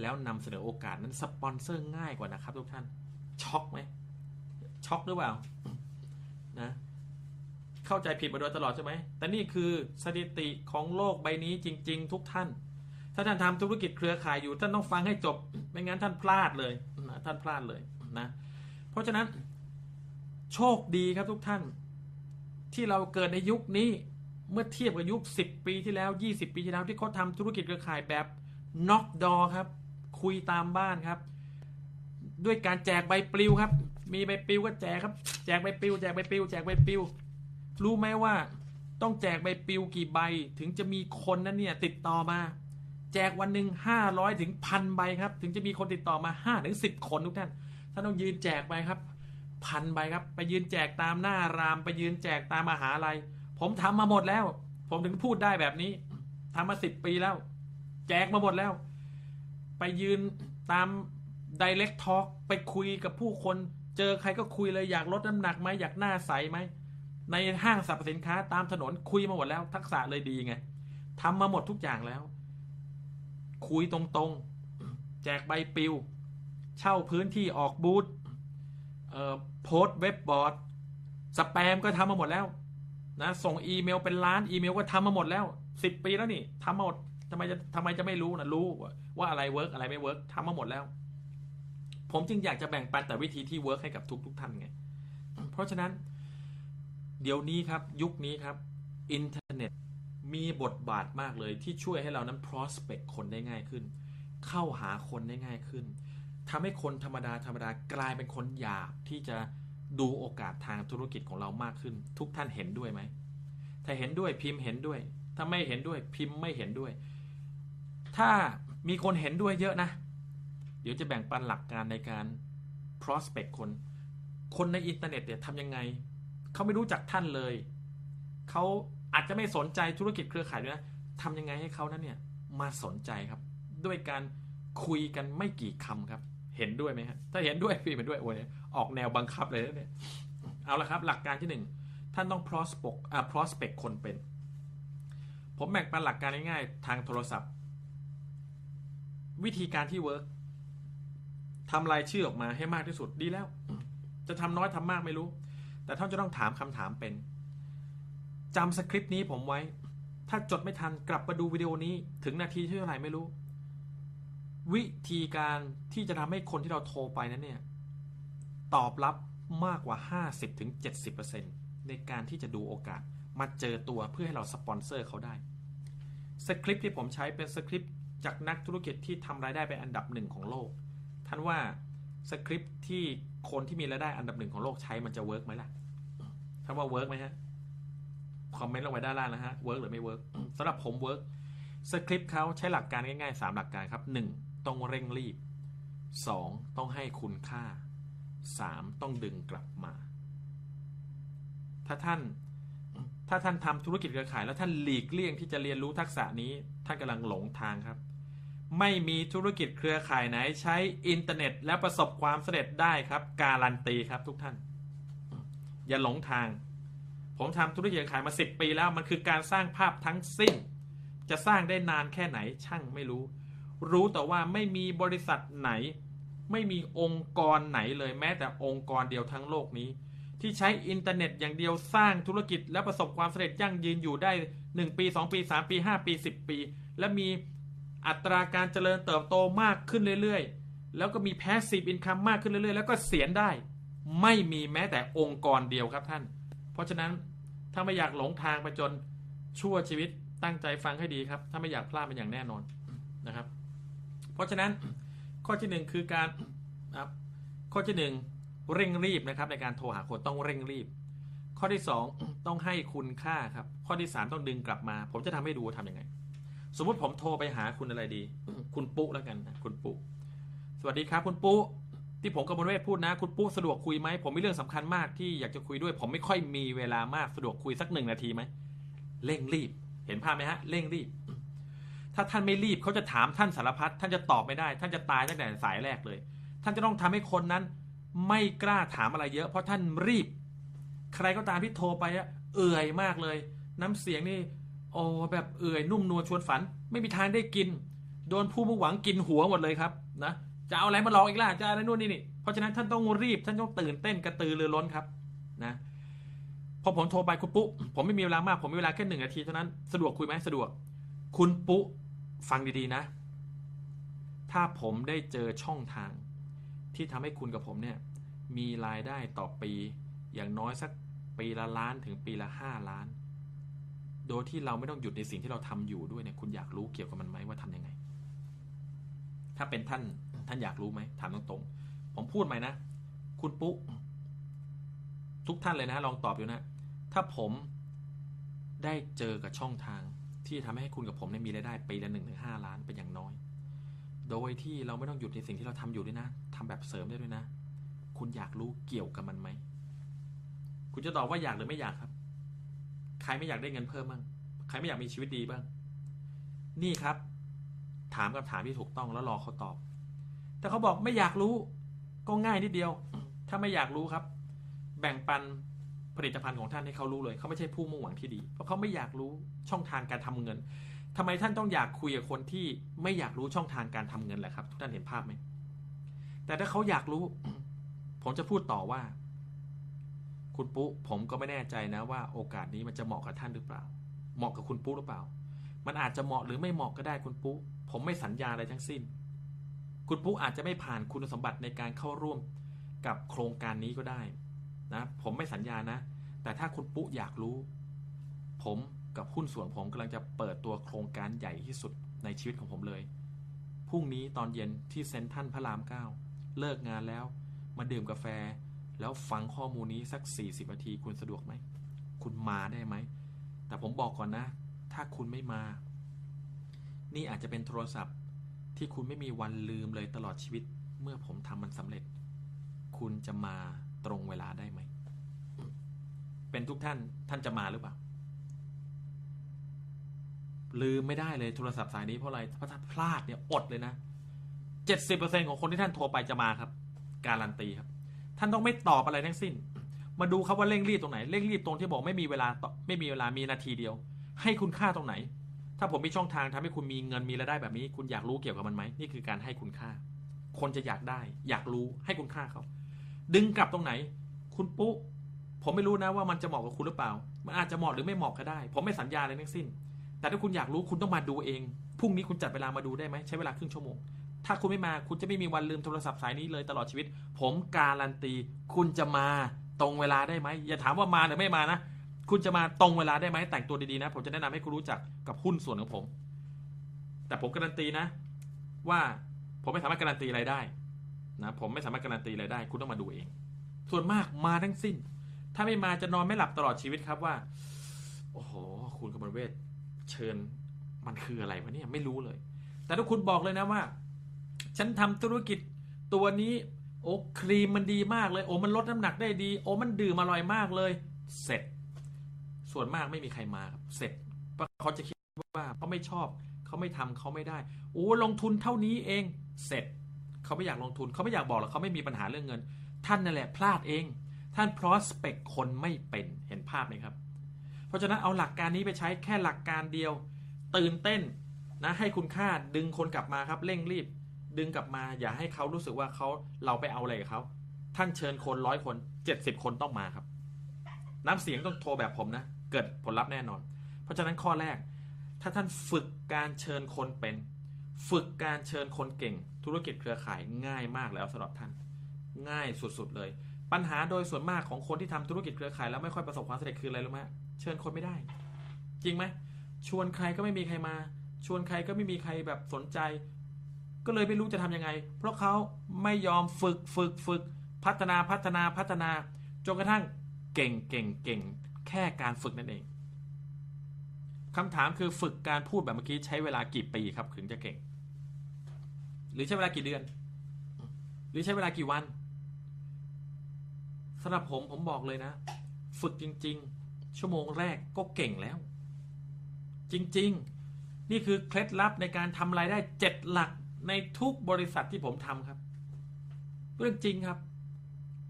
แล้วนำเสนอโอกาสนั้นสปอนเซอร์ง่ายกว่านะครับ ทุกท่านช็อกไหมช็อกหรือเปล่านะเข้าใจผิดมาโดยตลอดใช่ไหม แต่นี่คือสถิติของโลกใบนี้จริง ๆ ทุกท่าน ถ้าท่านทำธุรกิจเครือข่ายอยู่ ท่านต้องฟังให้จบ ไม่งั้นท่านพลาดเลยนะท่านพลาดเลยนะ เพราะฉะนั้นโชคดีครับทุกท่าน ที่เราเกิดในยุคนี้ เมื่อเทียบกับยุค 10 ปีที่แล้ว 20 ปีที่แล้วที่เขาทำธุรกิจเครือข่ายแบบน็อกดอครับ คุยตามบ้านครับ ด้วยการแจกใบปลิวครับ มีใบปลิวก็แจกครับ แจกใบปลิว แจกใบปลิว แจกใบปลิว รู้ไหมว่าต้องแจกใบปลิวกี่ใบ ถึงจะมีคนนั้นเนี่ยติดต่อมา แจกวันหนึ่งห้าร้อยถึงพันใบครับ ถึงจะมีคนติดต่อมาห้าถึงสิบคนทุกท่านท่านต้องยืนแจกไปครับพันใบครับ ไปยืนแจกตามหน้าราม ไปยืนแจกตามมหาลัย ผมทำมาหมดแล้ว ผมถึงพูดได้แบบนี้ทำมาสิบปีแล้ว แจกมาหมดแล้ว ไปยืนตาม Direct Talk ไปคุยกับผู้คน เจอใครก็คุยเลยอยากลดน้ำหนักไหมอยากหน้าใสไหม ในห้างสรรพสินค้าตามถนนคุยมาหมดแล้ว ทักษะเลยดีไงทำมาหมดทุกอย่างแล้ว คุยตรงๆ แจกใบปลิว เช่าพื้นที่ออกบูธโพสต์เว็บบอร์ด สแปมก็ทำมาหมดแล้ว นะส่งอีเมลเป็นล้านอีเมลก็ทำมาหมดแล้วสิบปีแล้วนี่ทำมาหมดทำไมจะทำไมจะไม่รู้นะรู้ว่าอะไร work อะไรไม่ work ทำมาหมดแล้ว ผมจึงอยากจะแบ่งปันแต่วิธีที่ work ให้กับทุกทุกท่านไงเพราะฉะนั้น เดี๋ยวนี้ครับยุคนี้ครับอินเทอร์เน็ตมีบทบาทมากเลยที่ช่วยให้เรานั้น prospect คนได้ง่ายขึ้น เข้าหาคนได้ง่ายขึ้นทำให้คนธรรมดาธรรมดากลายเป็นคนอยากที่จะ ดูโอกาสทางธุรกิจของเรามากขึ้น ทุกท่านเห็นด้วยไหม ถ้าเห็นด้วยพิมพ์เห็นด้วย ถ้าไม่เห็นด้วยพิมพ์ไม่เห็นด้วย ถ้ามีคนเห็นด้วยเยอะนะ เดี๋ยวจะแบ่งปันหลักการในการ prospect คน คนในอินเทอร์เน็ตเนี่ยทำยังไง เขาไม่รู้จักท่านเลย เขาอาจจะไม่สนใจธุรกิจเครือข่ายด้วยนะทำยังไงให้เขานั้นเนี่ยมาสนใจครับ ด้วยการคุยกันไม่กี่คำครับ เห็นด้วยไหมครับถ้าเห็นด้วยพี่เห็นด้วยโอ้ยออกแนวบังคับเลยนะเนี่ยเอาละครับ หลักการที่หนึ่งท่านต้อง prospect อ่า prospect คนเป็น ผมแบ่งเปันหลักการง่ายๆทางโทรศัพท์ วิธีการที่เวิร์กทำรายชื่อออกมาให้มากที่สุดดีแล้ว จะทำน้อยทำมากไม่รู้ แต่ท่านจะต้องถามคำถามเป็นจำสคริปต์นี้ผมไว้ ถ้าจดไม่ทันกลับมาดูวิดีโอนี้ถึงนาทีที่เท่าไหร่ไม่รู้ วิธีการที่จะทำให้คนที่เราโทรไปนั้นเนี่ย ตอบรับมากกว่า 50-70%ในการที่จะดูโอกาสมาเจอตัวเพื่อให้เราสปอนเซอร์เขาได้สคริปต์ที่ผมใช้เป็นสคริปต์จากนักธุรกิจที่ทำรายได้เป็นอันดับหนึ่งของโลก ท่านว่าสคริปต์ที่คนที่มีรายได้อันดับหนึ่งของโลกใช้มันจะ work ไหมล่ะท่านว่า work ไหมฮะคอมเมนต์ลงไปด้านล่างนะฮะ work หรือไม่ work สำหรับผม work สคริปต์เขาใช้หลักการง่ายๆ 3 หลักการครับ 1. ต้องเร่งรีบ 2. ต้องให้คุณค่า 3. ต้องดึงกลับมา ถ้าท่านถ้าท่านทำธุรกิจเครือข่ายแล้วท่านหลีกเลี่ยงที่จะเรียนรู้ทักษะนี้ ท่านกำลังหลงทางครับ ไม่มีธุรกิจเครือข่ายไหนใช้อินเทอร์เน็ต และประสบความสำเร็จได้ครับ การันตีครับทุกท่าน อย่าหลงทาง ผมทำธุรกิจเครขายมาสิบปีแล้วมันคือการสร้างภาพทั้งสิ้น จะสร้างได้นานแค่ไหนช่างไม่รู้ รู้แต่ว่าไม่มีบริษัทไหน ไม่มีองค์กรไหนเลยแม้แต่องค์กรเดียวทั้งโลกนี้ ที่ใช้อินเทอร์เน็ตอย่างเดียวสร้างธุรกิจและประสบความสำเร็จยั่งยืนอยู่ได้ 1 ปี 2 ปี 3 ปี 5 ปี 10 ปี และมีอัตราการเจริญเติบโตมากขึ้นเรื่อยๆ แล้วก็มี passive income มากขึ้นเรื่อยๆ แล้วก็เกษียณได้ ไม่มีแม้แต่องค์กรเดียวครับท่าน เพราะฉะนั้นถ้าไม่อยากหลงทางไปจนชั่วชีวิตตั้งใจฟังให้ดีครับ ถ้าไม่อยากพลาดเป็นอย่างแน่นอนนะครับ เพราะฉะนั้นข้อที่หนึ่งคือการครับข้อที่หนึ่งเร่งรีบนะครับ ในการโทรหาคนต้องเร่งรีบ ข้อที่สองต้องให้คุณค่าครับ ข้อที่สามต้องดึงกลับมา ผมจะทำให้ดูว่าทำยังไง สมมุติผมโทรไปหาคุณอะไรดี คุณปุ๊แล้วกันนะคุณปุ๊สวัสดีครับ คุณปุ๊ที่ผมกับมนเวศพูดนะ คุณปุ๊สะดวกคุยไหมผมมีเรื่องสำคัญมากที่อยากจะคุยด้วย ผมไม่ค่อยมีเวลามากสะดวกคุยสักหนึ่งนาทีไหมเร่งรีบ เห็นภาพไหมฮะเร่งรีบ ถ้าท่านไม่รีบเขาจะถามท่านสารพัดท่านจะตอบไม่ได้ ท่านจะตายตั้งแต่สายแรกเลย ท่านจะต้องทำให้คนนั้น ไม่กล้าถามอะไรเยอะ เพราะท่านรีบ ใครก็ตามที่โทรไปอะเอื่อยมากเลย น้ำเสียงนี่โอ้แบบเอื่อยนุ่มนวลชวนฝัน ไม่มีทางได้กิน โดนผู้มุ่งหวังกินหัวหมดเลยครับนะจะเอาอะไรมาลองอีกล่ะจะอะไรนู่นนี่นี่เพราะฉะนั้นท่านต้องรีบท่านต้องตื่นเต้นกระตือรือร้นครับนะพอผมโทรไปคุณปุ๊ผมไม่มีเวลามากผมมีเวลาแค่หนึ่งนาทีเท่านั้นสะดวกคุยไหมสะดวก คุณปุ๊ ฟังดีๆนะ ถ้าผมได้เจอช่องทาง ที่ทำให้คุณกับผมเนี่ยมีรายได้ต่อปีอย่างน้อยสักปีละล้านถึงปีละห้าล้าน โดยที่เราไม่ต้องหยุดในสิ่งที่เราทำอยู่ด้วยเนี่ยคุณอยากรู้เกี่ยวกับมันไหมว่าทำยังไง ถ้าเป็นท่านท่านอยากรู้ไหมถามตรงๆ ผมพูดไหมนะ คุณปุ๊ทุกท่านเลยนะ ลองตอบอยู่นะ ถ้าผมได้เจอกับช่องทาง ที่ทำให้คุณกับผมเนี่ยมีรายได้ปีละหนึ่งถึงห้าล้านเป็นอย่างน้อย โดยที่เราไม่ต้องหยุดในสิ่งที่เราทำอยู่ด้วยนะทำแบบเสริมได้ด้วยนะ คุณอยากรู้เกี่ยวกับมันไหม คุณจะตอบว่าอยากหรือไม่อยากครับ ใครไม่อยากได้เงินเพิ่มบ้าง ใครไม่อยากมีชีวิตดีบ้าง นี่ครับ ถามกับถามที่ถูกต้องแล้วรอเขาตอบ แต่เขาบอกไม่อยากรู้ ก็ง่ายนิดเดียว ถ้าไม่อยากรู้ครับ แบ่งปัน ผลิตภัณฑ์ของท่านให้เขารู้เลย เขาไม่ใช่ผู้มุ่งหวังที่ดี เพราะเขาไม่อยากรู้ช่องทางการทำเงินทำไมท่านต้องอยากคุยกับคนที่ไม่อยากรู้ช่องทางการทำเงินแหละครับ ทุกท่านเห็นภาพไหม แต่ถ้าเขาอยากรู้ ผมจะพูดต่อว่า คุณปุ๊ผมก็ไม่แน่ใจนะว่าโอกาสนี้มันจะเหมาะกับท่านหรือเปล่า เหมาะกับคุณปุ๊หรือเปล่า มันอาจจะเหมาะหรือไม่เหมาะก็ได้คุณปุ๊ผมไม่สัญญาอะไรทั้งสิ้น คุณปุ๊อาจจะไม่ผ่านคุณสมบัติในการเข้าร่วมกับโครงการนี้ก็ได้ นะ ผมไม่สัญญานะ แต่ถ้าคุณปุ๊อยากรู้ ผมกับหุ้นส่วนผมกำลังจะเปิดตัวโครงการใหญ่ที่สุดในชีวิตของผมเลยพรุ่งนี้ตอนเย็นที่เซนทัลพระรามเก้าเลิกงานแล้ว มาดื่มกาแฟ แล้วฟังข้อมูลนี้สัก 40นาทีคุณสะดวกไหม คุณมาได้ไหม แต่ผมบอกก่อนนะ ถ้าคุณไม่มา นี่อาจจะเป็นโทรศัพท์ที่คุณไม่มีวันลืมเลยตลอดชีวิต เมื่อผมทำมันสำเร็จ คุณจะมา ตรงเวลาได้ไหม เป็นทุกท่านท่านจะมาหรือเปล่า ลืมไม่ได้เลยโทรศัพท์สายนี้เพราะอะไรเพราะถ้าพลาดเนี่ยอดเลยนะเจ็ดสิบเปอร์เซ็นของคนที่ท่านโทรไปจะมาครับ การันตีครับ ท่านต้องไม่ตอบอะไรทั้งสิ้น มาดูครับว่าเร่งรีบตรงไหนเร่งรีบตรงที่บอกไม่มีเวลาไม่มีเวลามีนาทีเดียว ให้คุณค่าตรงไหน ถ้าผมมีช่องทางทำให้คุณมีเงินมีรายได้แบบนี้ คุณอยากรู้เกี่ยวกับมันไหมนี่คือการให้คุณค่า คนจะอยากได้ อยากรู้ให้คุณค่าเขา ดึงกลับตรงไหน คุณปุ๊ผมไม่รู้นะว่ามันจะเหมาะกับคุณหรือเปล่า มันอาจจะเหมาะหรือไม่เหมาะก็ได้ ผมไม่สัญญาอะไรทั้งสิ้น แต่ถ้าคุณอยากรู้คุณต้องมาดูเอง พรุ่งนี้คุณจัดเวลามาดูได้ไหมใช้เวลาครึ่งชั่วโมง ถ้าคุณไม่มาคุณจะไม่มีวันลืมโทรศัพท์สายนี้เลยตลอดชีวิต ผมการันตี คุณจะมาตรงเวลาได้ไหมอย่าถามว่ามาหรือไม่มานะ คุณจะมาตรงเวลาได้ไหมแต่งตัวดีๆนะ ผมจะแนะนำให้คุณรู้จักกับหุ้นส่วนของผม แต่ผมการันตีนะ ว่าผมไม่สามารถการันตีอะไรได้ นะผมไม่สามารถการันตีอะไรได้ คุณต้องมาดูเอง ส่วนมากมาทั้งสิ้น ถ้าไม่มาจะนอนไม่หลับตลอดชีวิตครับว่า โอ้โห คุณกมลเวทเชิญมันคืออะไรวะเนี่ยไม่รู้เลย แต่ถ้าคุณบอกเลยนะว่า ฉันทำธุรกิจตัวนี้ โอ้ครีมมันดีมากเลย โอ้มันลดน้ำหนักได้ดี โอ้มันดื่มอร่อยมากเลย เสร็จ ส่วนมากไม่มีใครมาครับ เสร็จเพราะเขาจะคิดว่าเขาไม่ชอบ เขาไม่ทำเขาไม่ได้โอ้ลงทุนเท่านี้เอง เสร็จ เขาไม่อยากลงทุนเขาไม่อยากบอกหรอกเขาไม่มีปัญหาเรื่องเงิน ท่านนั่นแหละพลาดเอง ท่าน prospect คนไม่เป็นเห็นภาพไหมครับ เพราะฉะนั้นเอาหลักการนี้ไปใช้แค่หลักการเดียว ตื่นเต้นนะให้คุณค่าดึงคนกลับมาครับเร่งรีบ ดึงกลับมาอย่าให้เขารู้สึกว่าเขาเราไปเอาอะไรกับเขาท่านเชิญคนร้อยคนเจ็ดสิบคนต้องมาครับ น้ำเสียงต้องโทรแบบผมนะ เกิดผลลัพธ์แน่นอน เพราะฉะนั้นข้อแรก ถ้าท่านฝึกการเชิญคนเป็น ฝึกการเชิญคนเก่ง ธุรกิจเครือข่ายง่ายมากแล้วสำหรับท่าน ง่ายสุดๆเลย ปัญหาโดยส่วนมากของคนที่ทำธุรกิจเครือข่ายแล้วไม่ค่อยประสบความสำเร็จคืออะไรรู้ไหมเชิญคนไม่ได้ จริงไหมชวนใครก็ไม่มีใครมา ชวนใครก็ไม่มีใครแบบสนใจ ก็เลยไม่รู้จะทำยังไง เพราะเขาไม่ยอมฝึกฝึกฝึกพัฒนาพัฒนาพัฒนาจนกระทั่งเก่งเก่งเก่งแค่การฝึกนั่นเอง คำถามคือฝึกการพูดแบบเมื่อกี้ใช้เวลากี่ปีครับถึงจะเก่ง หรือใช้เวลากี่เดือน หรือใช้เวลากี่วันสำหรับผมผมบอกเลยนะ ฝึกจริง ๆ ชั่วโมงแรกก็เก่งแล้ว จริง ๆ นี่คือเคล็ดลับในการทำรายได้เจ็ดหลักในทุกบริษัทที่ผมทำครับ เรื่องจริงครับ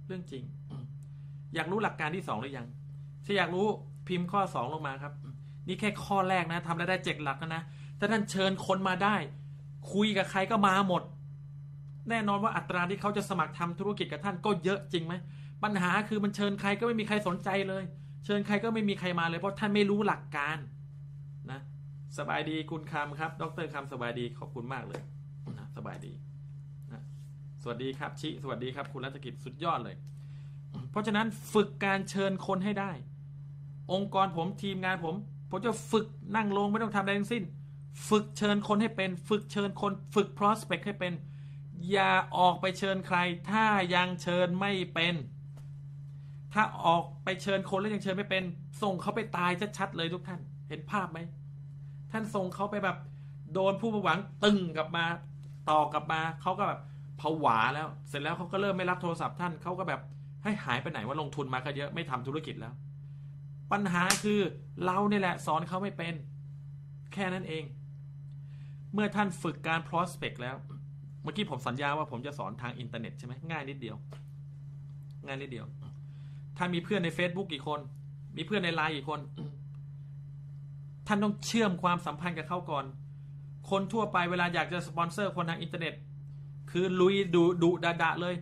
เรื่องจริง อยากรู้หลักการที่สองหรือยังถ้าอยากรู้พิมพ์ข้อสองลงมาครับ นี่แค่ข้อแรกนะทำได้วได้เจ็ดหลักนะถ้าท่านเชิญคนมาได้ คุยกับใครก็มาหมด แน่นอนว่าอัตราที่เขาจะสมัครทำธุรกิจกับท่านก็เยอะจริงไหมปัญหาคือมันเชิญใครก็ไม่มีใครสนใจเลย เชิญใครก็ไม่มีใครมาเลยเพราะท่านไม่รู้หลักการนะสบายดีคุณคำครับ ดรคำสบายดีขอบคุณมากเลยนะสบายดีนะสวัสดีครับชิสวัสดีครับ คุณรัตกิจสุดยอดเลย เพราะฉะนั้นฝึกการเชิญคนให้ได้ องค์กรผมทีมงานผม ผมจะฝึกนั่งลงไม่ต้องทำอะไรทั้งสิ้น ฝึกเชิญคนให้เป็น ฝึกเชิญคน ฝึก prospect ให้เป็น อย่าออกไปเชิญใคร ถ้ายังเชิญไม่เป็น ถ้าออกไปเชิญคนแล้วยังเชิญไม่เป็น ส่งเขาไปตายชัดๆเลยทุกท่าน เห็นภาพไหม ท่านส่งเขาไปแบบ โดนผู้ประหวังตึงกลับมา ต่อกลับมา เขาก็แบบผวาแล้ว เสร็จแล้วเขาก็เริ่มไม่รับโทรศัพท์ท่าน เขาก็แบบให้หายไปไหนว่าลงทุนมาก็เยอะ ไม่ทำธุรกิจแล้ว ปัญหาคือเราเนี่ยแหละสอนเขาไม่เป็น แค่นั้นเอง เมื่อท่านฝึกการ prospect แล้ว เมื่อกี้ผมสัญญาว่าผมจะสอนทางอินเทอร์เน็ตใช่ไหมง่ายนิดเดียว ง่ายนิดเดียว ถ้ามีเพื่อนใน Facebook กี่คน มีเพื่อนในไลน์กี่คน ท่านต้องเชื่อมความสัมพันธ์กับเขาก่อน คนทั่วไปเวลาอยากจะสปอนเซอร์คนทางอินเทอร์เน็ต คือลุยดูดุดาดะเลย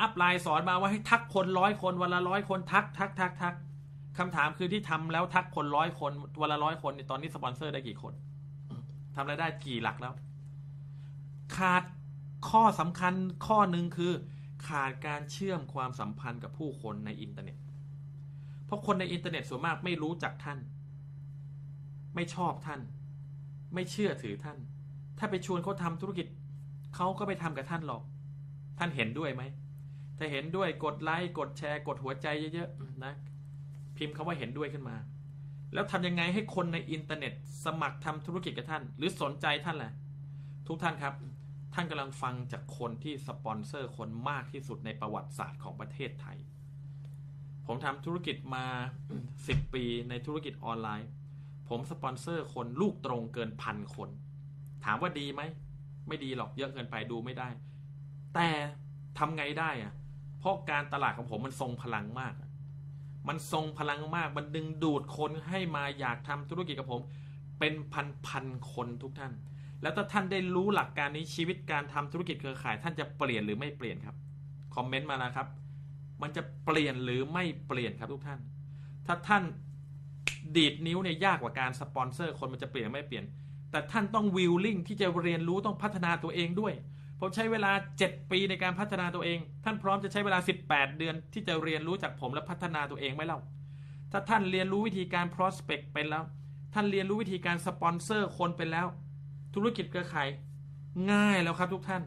upline สอนมาว่าให้ทักคนร้อยคนวันละร้อยคนทักทักทักทัก คำถามคือที่ทำแล้วทักคนร้อยคนวันละร้อยคนตอนนี้สปอนเซอร์ได้กี่คนทำรายได้กี่หลักแล้ว ขาดข้อสำคัญข้อหนึ่งคือ ขาดการเชื่อมความสัมพันธ์กับผู้คนในอินเทอร์เน็ต เพราะคนในอินเทอร์เน็ตส่วนมากไม่รู้จักท่าน ไม่ชอบท่าน ไม่เชื่อถือท่าน ถ้าไปชวนเขาทำธุรกิจเขาก็ไปทำกับท่านหรอก ท่านเห็นด้วยไหมถ้าเห็นด้วยกดไลค์กดแชร์ กดหัวใจเยอะๆนะ พิมพ์คาว่าเห็นด้วยขึ้นมา แล้วทำยังไงให้คนในอินเทอร์เน็ต สมัครทำธุรกิจกับท่าน หรือสนใจท่านแหละทุกท่านครับ ท่านกำลังฟังจากคนที่สปอนเซอร์คนมากที่สุดในประวัติศาสตร์ของประเทศไทย ผมทำธุรกิจมา 10 ปีในธุรกิจออนไลน์ ผมสปอนเซอร์คนลูกตรงเกินพันคน ถามว่าดีไหมไม่ดีหรอกเยอะเกินไปดูไม่ได้ แต่ทำไงได้อะเพราะการตลาดของผมมันทรงพลังมาก มันทรงพลังมาก มันดึงดูดคนให้มาอยากทำธุรกิจกับผม เป็นพันพันคนทุกท่าน แล้วถ้าท่านได้รู้หลักการนี้ชีวิตการทำธุรกิจเครือข่ายท่านจะเปลี่ยนหรือไม่เปลี่ยนครับคอมเมนต์มานะครับ มันจะเปลี่ยนหรือไม่เปลี่ยนครับทุกท่าน ถ้าท่านดีดนิ้วเนี่ยยากกว่าการสปอนเซอร์คนมันจะเปลี่ยนไม่เปลี่ยน แต่ท่านต้อง willing ที่จะเรียนรู้ต้องพัฒนาตัวเองด้วย ผมใช้เวลา 7 ปีในการพัฒนาตัวเอง ท่านพร้อมจะใช้เวลา 18 เดือนที่จะเรียนรู้จากผมและพัฒนาตัวเองไหมเล่า ถ้าท่านเรียนรู้วิธีการ prospect เป็นแล้ว ท่านเรียนรู้วิธีการสปอนเซอร์คนเป็นแล้ว ธุรกิจเครือข่ายง่ายแล้วครับทุกท่าน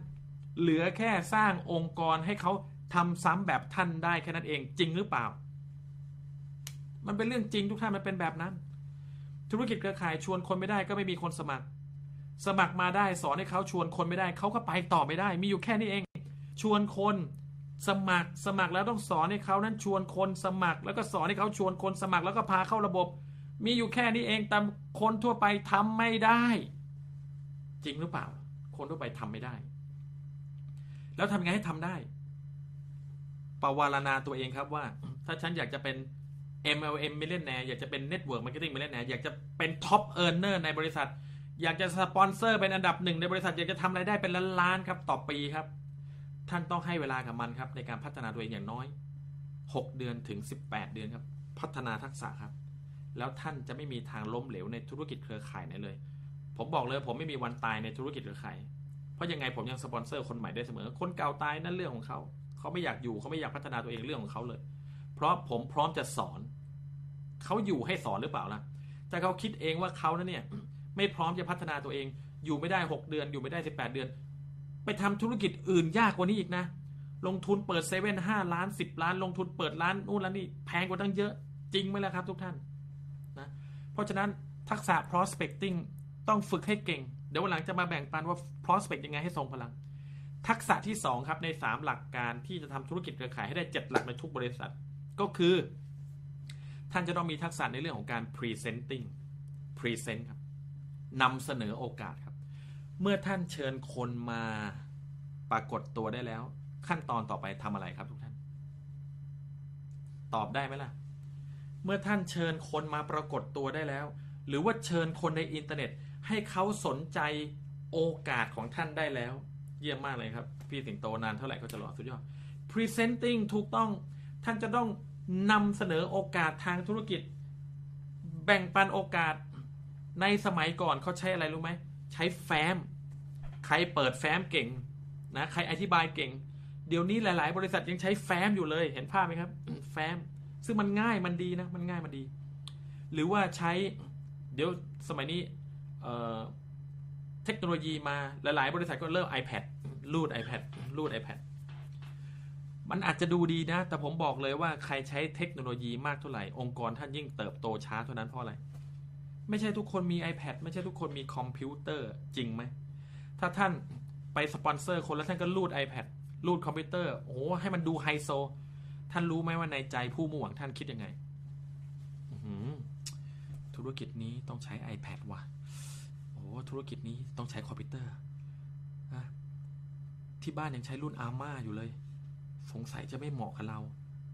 เหลือแค่สร้างองค์กรให้เขาทำซ้ำแบบท่านได้แค่นั้นเองจริงหรือเปล่า มันเป็นเรื่องจริงทุกท่านมันเป็นแบบนั้น ธุรกิจเครือข่ายชวนคนไม่ได้ก็ไม่มีคนสมัคร สมัครมาได้สอนให้เขาชวนคนไม่ได้เขาก็ไปต่อไม่ได้ มีอยู่แค่นี้เอง ชวนคนสมัครสมัครแล้วต้องสอนให้เขานั้นชวนคนสมัคร แล้วก็สอนให้เขาชวนคนสมัครแล้วก็พาเข้าระบบ มีอยู่แค่นี้เองแต่คนทั่วไปทำไม่ได้ จริงหรือเปล่า คนทั่วไปทำไม่ได้ แล้วทำไงให้ทำได้ปวารณาตัวเองครับว่า ถ้าฉันอยากจะเป็น MLM Millionaire อยากจะเป็น Network Marketing Millionaire อยากจะเป็น Top Earner ในบริษัท อยากจะสปอนเซอร์เป็นอันดับหนึ่งในบริษัทอยากจะทำรายได้เป็นล้านล้านครับต่อปีครับ ท่านต้องให้เวลากับมันครับ ในการพัฒนาตัวเองอย่างน้อย 6 เดือนถึง 18 เดือนครับ พัฒนาทักษะครับ แล้วท่านจะไม่มีทางล้มเหลวในธุรกิจเครือข่ายไหนเลย ผมบอกเลยผมไม่มีวันตายในธุรกิจเครือข่ายเพราะยังไงผมยังสปอนเซอร์คนใหม่ได้เสมอ คนเก่าตายนั่นเรื่องของเขา เขาไม่อยากอยู่เขาไม่อยากพัฒนาตัวเองเรื่องของเขาเลย เพราะผมพร้อมจะสอน เขาอยู่ให้สอนหรือเปล่าล่ะแต่เขาคิดเองว่าเขานั้นเนี่ย ไม่พร้อมจะพัฒนาตัวเอง อยู่ไม่ได้ 6 เดือน อยู่ไม่ได้ 18 เดือน ไปทำธุรกิจอื่นยากกว่านี้อีกนะ ลงทุนเปิดเซเว่นห้าล้านสิบล้าน ลงทุนเปิดร้านนู่นร้านนี่แพงกว่าตั้งเยอะจริงไหมล่ะครับทุกท่านนะเพราะฉะนั้นทักษะ prospecting ต้องฝึกให้เก่ง เดี๋ยววันหลังจะมาแบ่งปันว่า prospect ยังไงให้ทรงพลัง ทักษะที่ 2 ครับใน 3 หลักการที่จะทำธุรกิจเครือข่ายให้ได้ 7 หลักในทุกบริษัท ก็คือ ท่านจะต้องมีทักษะในเรื่องของการ presenting present ครับ นำเสนอโอกาสครับ เมื่อท่านเชิญคนมาปรากฏตัวได้แล้ว ขั้นตอนต่อไปทำอะไรครับทุกท่าน ตอบได้ไหมล่ะ เมื่อท่านเชิญคนมาปรากฏตัวได้แล้ว หรือว่าเชิญคนในอินเทอร์เน็ต ให้เขาสนใจโอกาสของท่านได้แล้ว เยี่ยมมากเลยครับ พี่สิงโตนานเท่าไหร่ก็จะรอสุดยอด Presenting ถูกต้องท่านจะต้องนำเสนอโอกาสทางธุรกิจ แบ่งปันโอกาส ในสมัยก่อนเขาใช้อะไรรู้ไหม ใช้แฟ้ม ใครเปิดแฟ้มเก่งนะใครอธิบายเก่ง เดี๋ยวนี้หลาย ๆ บริษัทยังใช้แฟ้มอยู่เลยเห็นภาพไหมครับ แฟ้ม ซึ่งมันง่ายมันดีนะ มันง่ายมันดี หรือว่าใช้ เดี๋ยวสมัยนี้เเทคโนโลยีมาหลาย ๆ บริษัทก็เริ่ม iPad รูด iPad รูด iPad มันอาจจะดูดีนะ แต่ผมบอกเลยว่าใครใช้เทคโนโลยีมากเท่าไหร่ องค์กรท่านยิ่งเติบโตช้าเท่านั้นเพราะอะไร ไม่ใช่ทุกคนมี iPad ไม่ใช่ทุกคนมีคอมพิวเตอร์จริงไหม ถ้าท่านไปสปอนเซอร์คนแล้วท่านก็รูด iPad รูดคอมพิวเตอร์โอ้ให้มันดูไฮโซ ท่านรู้ไหมว่าในใจผู้มุ่งหวังท่านคิดยังไงธุรกิจนี้ต้องใช้ iPad ว่ะโอ้ธุรกิจนี้ต้องใช้คอมพิวเตอร์ที่บ้านยังใช้รุ่นอาม่าอยู่เลย สงสัยจะไม่เหมาะกับเรา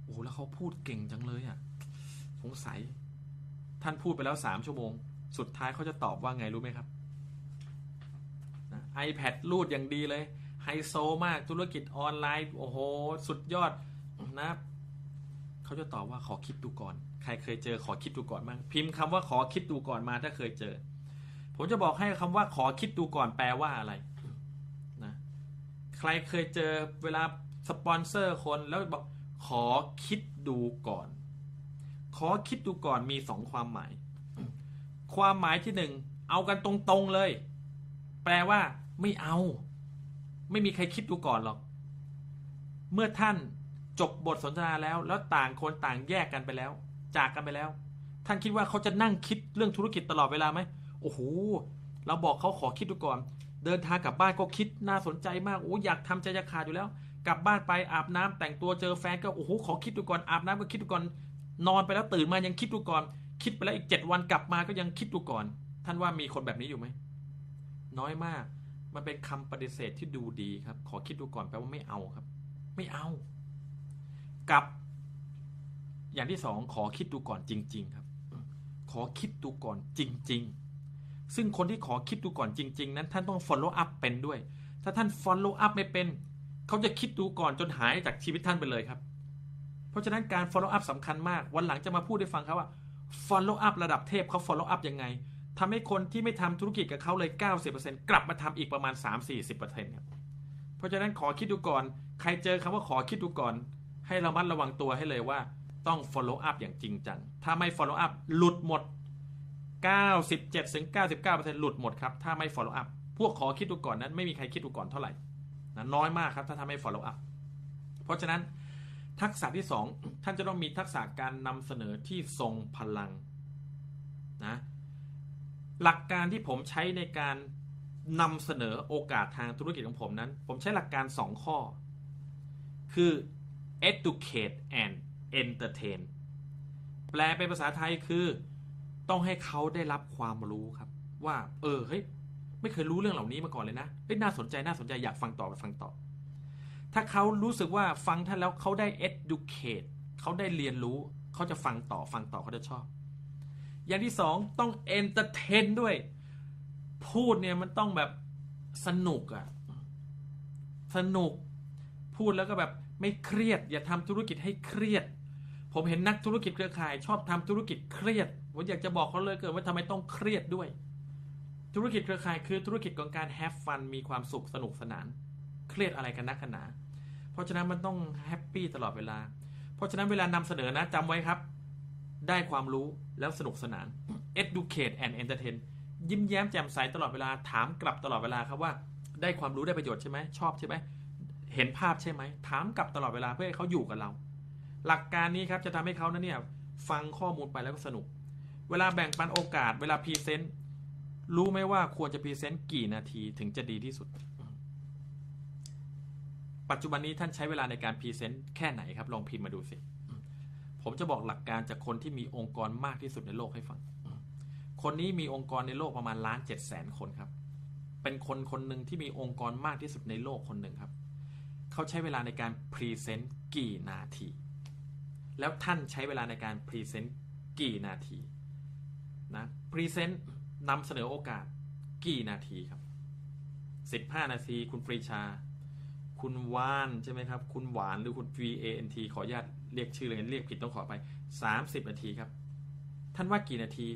โอ้แล้วเขาพูดเก่งจังเลยอะ่ะ สงสัย ท่านพูดไปแล้วสามชั่วโมง สุดท้ายเขาจะตอบว่าไงรู้ไหมครับไอแพดรูดอย่างดีเลยไฮโซมากธุรกิจออนไลน์ โอ้โห สุดยอดนะเขาจะตอบว่าขอคิดดูก่อน ใครเคยเจอขอคิดดูก่อนบ้างพิมพ์คำว่าขอคิดดูก่อนมาถ้าเคยเจอ ผมจะบอกให้คำว่าขอคิดดูก่อนแปลว่าอะไรนะใครเคยเจอเวลาสปอนเซอร์คนแล้วบอกขอคิดดูก่อน ขอคิดดูก่อนมีสองความหมาย ความหมายที่หนึ่งเอากันตรงๆเลย แปลว่า ไม่เอา ไม่มีใครคิดดูก่อนหรอก เมื่อท่านจบบทสนทนาแล้ว แล้วต่างคนต่างแยกกันไปแล้ว จากกันไปแล้ว ท่านคิดว่าเขาจะนั่งคิดเรื่องธุรกิจตลอดเวลาไหมโอ้โหเราบอกเขาขอคิดดูก่อน เดินทางกลับบ้านก็คิดน่าสนใจมากโอ้อยากทำใจจะขาดอยู่แล้ว กลับบ้านไปอาบน้ำแต่งตัวเจอแฟนก็โอ้โหขอคิดดูก่อนอาบน้ำก็คิดดูก่อน นอนไปแล้วตื่นมายังคิดดูก่อน คิดไปแล้วอีกเจ็ดวันกลับมาก็ยังคิดดูก่อน ท่านว่ามีคนแบบนี้อยู่ไหม น้อยมาก มันเป็นคำปฏิเสธที่ดูดีครับ ขอคิดดูก่อนแปลว่าไม่เอาครับ ไม่เอา กับ อย่างที่สองขอคิดดูก่อนจริง ๆ ครับ ขอคิดดูก่อนจริง ๆ ซึ่งคนที่ขอคิดดูก่อนจริง ๆ นั้น ท่านต้อง follow up เป็นด้วย ถ้าท่าน follow up ไม่เป็น เขาจะคิดดูก่อนจนหายจากชีวิตท่านไปเลยครับ เพราะฉะนั้นการ follow up สำคัญมาก วันหลังจะมาพูดให้ฟังครับว่า follow up ระดับเทพเขา follow up ยังไงทำให้คนที่ไม่ทำธุรกิจกับเขาเลย 90%กลับมาทำอีกประมาณ 3-40%ครับเพราะฉะนั้นขอคิดดูก่อน ใครเจอคำว่าขอคิดดูก่อน ให้ระมัดระวังตัวให้เลยว่าต้อง follow up อย่างจริงจัง ถ้าไม่ follow up หลุดหมด 97-99%หลุดหมดครับ ถ้าไม่ follow up พวกขอคิดดูก่อนนั้นไม่มีใครคิดดูก่อนเท่าไหร่นะน้อยมากครับ ถ้าทำให้ follow up เพราะฉะนั้น ทักษะที่สองท่านจะต้องมีทักษะการนำเสนอที่ทรงพลังนะหลักการที่ผมใช้ในการนำเสนอโอกาสทางธุรกิจของผมนั้น ผมใช้หลักการสองข้อ คือ educate and entertain แปลเป็นภาษาไทยคือต้องให้เขาได้รับความรู้ครับ ว่า เออเฮ้ยไม่เคยรู้เรื่องเหล่านี้มาก่อนเลยนะเฮ้ยน่าสนใจน่าสนใจอยากฟังต่อไปฟังต่อ ถ้าเขารู้สึกว่าฟังท่านแล้วเขาได้ educate เขาได้เรียนรู้ เขาจะฟังต่อฟังต่อเขาจะชอบ อย่างที่สองต้อง entertain ด้วย พูดเนี่ยมันต้องแบบสนุกอะสนุก พูดแล้วก็แบบไม่เครียด อย่าทำธุรกิจให้เครียด ผมเห็นนักธุรกิจเครือข่าย ชอบทำธุรกิจเครียดผมอยากจะบอกเขาเลยเกิดว่าทำไมต้องเครียดด้วย ธุรกิจเครือข่ายคือธุรกิจของการ have fun มีความสุขสนุกสนาน เครียดอะไรกันนักหนา เพราะฉะนั้นมันต้องแฮปปี้ตลอดเวลา เพราะฉะนั้นเวลานำเสนอนะจำไว้ครับ ได้ความรู้แล้วสนุกสนาน educate and entertain ยิ้มแย้มแจ่มใสตลอดเวลาถามกลับตลอดเวลาครับว่า ได้ความรู้ได้ประโยชน์ใช่ไหมชอบใช่ไหมเห็นภาพใช่ไหมถามกลับตลอดเวลาเพื่อให้เขาอยู่กับเรา หลักการนี้ครับจะทำให้เขานั้นเนี่ยฟังข้อมูลไปแล้วก็สนุก เวลาแบ่งปันโอกาส เวลา present รู้ไหมว่าควรจะ present กี่นาทีถึงจะดีที่สุด ปัจจุบันนี้ท่านใช้เวลาในการ present แค่ไหนครับ ลองพิมพ์มาดูสิ ผมจะบอกหลักการจากคนที่มีองค์กรมากที่สุดในโลกให้ฟัง คนนี้มีองค์กรในโลกประมาณล้านเจ็ดแสนคนครับ เป็นคนคนหนึ่งที่มีองค์กรมากที่สุดในโลกคนหนึ่งครับ เขาใช้เวลาในการ present กี่นาที แล้วท่านใช้เวลาในการ present กี่นาทีนะ present นำเสนอโอกาสกี่นาทีครับ 15 นาทีคุณปรีชา คุณวานใช่ไหมครับ คุณหวานหรือคุณ V A N T ขออนุญาตเรียกชื่อเลยเรียกผิดต้องขอไป 30 นาทีครับ ท่านว่ากี่นาที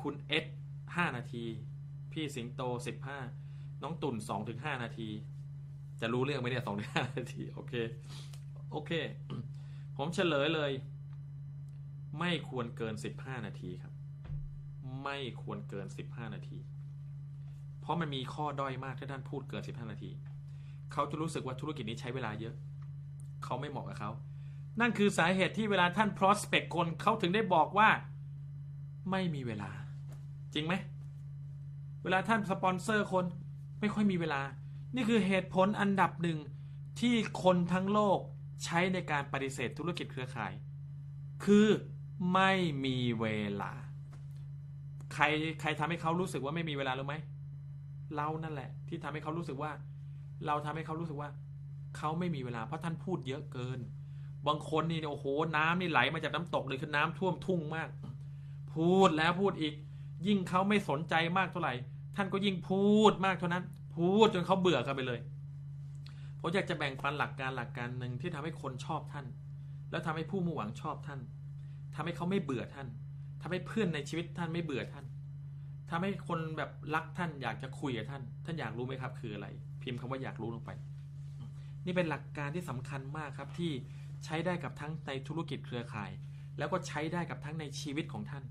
คุณเอส5นาที พี่สิงโต15น้องตุ่น2ถึง5นาที จะรู้เรื่องไหมเนี่ย2ถึง5นาที โอเค โอเค ผมเฉลยเลย ไม่ควรเกิน15นาทีครับ ไม่ควรเกิน15นาที เพราะมันมีข้อด้อยมากถ้าท่านพูดเกิน15นาที เขาจะรู้สึกว่าธุรกิจนี้ใช้เวลาเยอะ เขาไม่เหมาะกับเขา นั่นคือสาเหตุที่เวลาท่าน prospect คนเขาถึงได้บอกว่าไม่มีเวลา จริงไหม เวลาท่านสปอนเซอร์คนไม่ค่อยมีเวลา นี่คือเหตุผลอันดับหนึ่งที่คนทั้งโลกใช้ในการปฏิเสธธุรกิจเครือข่าย คือไม่มีเวลา ใครใครทำให้เขารู้สึกว่าไม่มีเวลารู้ไหมเรานั่นแหละ ที่ทำให้เขารู้สึกว่า เราทำให้เขารู้สึกว่าเขาไม่มีเวลาเพราะท่านพูดเยอะเกิน บางคนนี่โอ้โห น้ำนี่ไหลมาจากน้ำตกเลยคือน้ำท่วมทุ่งมาก พูดแล้วพูดอีก ยิ่งเขาไม่สนใจมากเท่าไหร่ ท่านก็ยิ่งพูดมากเท่านั้น พูดจนเขาเบื่อกันไปเลยผมอยากจะแบ่งปันหลักการหลักการหนึ่งที่ทำให้คนชอบท่าน แล้วทำให้ผู้มุ่งหวังชอบท่านทำให้เขาไม่เบื่อท่านทำให้เพื่อนในชีวิตท่านไม่เบื่อท่านทำให้คนแบบรักท่านอยากจะคุยกับท่าน ท่านอยากรู้ไหมครับคืออะไร พิมพ์คำว่าอยากรู้ลงไป นี่เป็นหลักการที่สำคัญมากครับที่ใช้ได้กับทั้งในธุรกิจเครือข่าย แล้วก็ใช้ได้กับทั้งในชีวิตของท่าน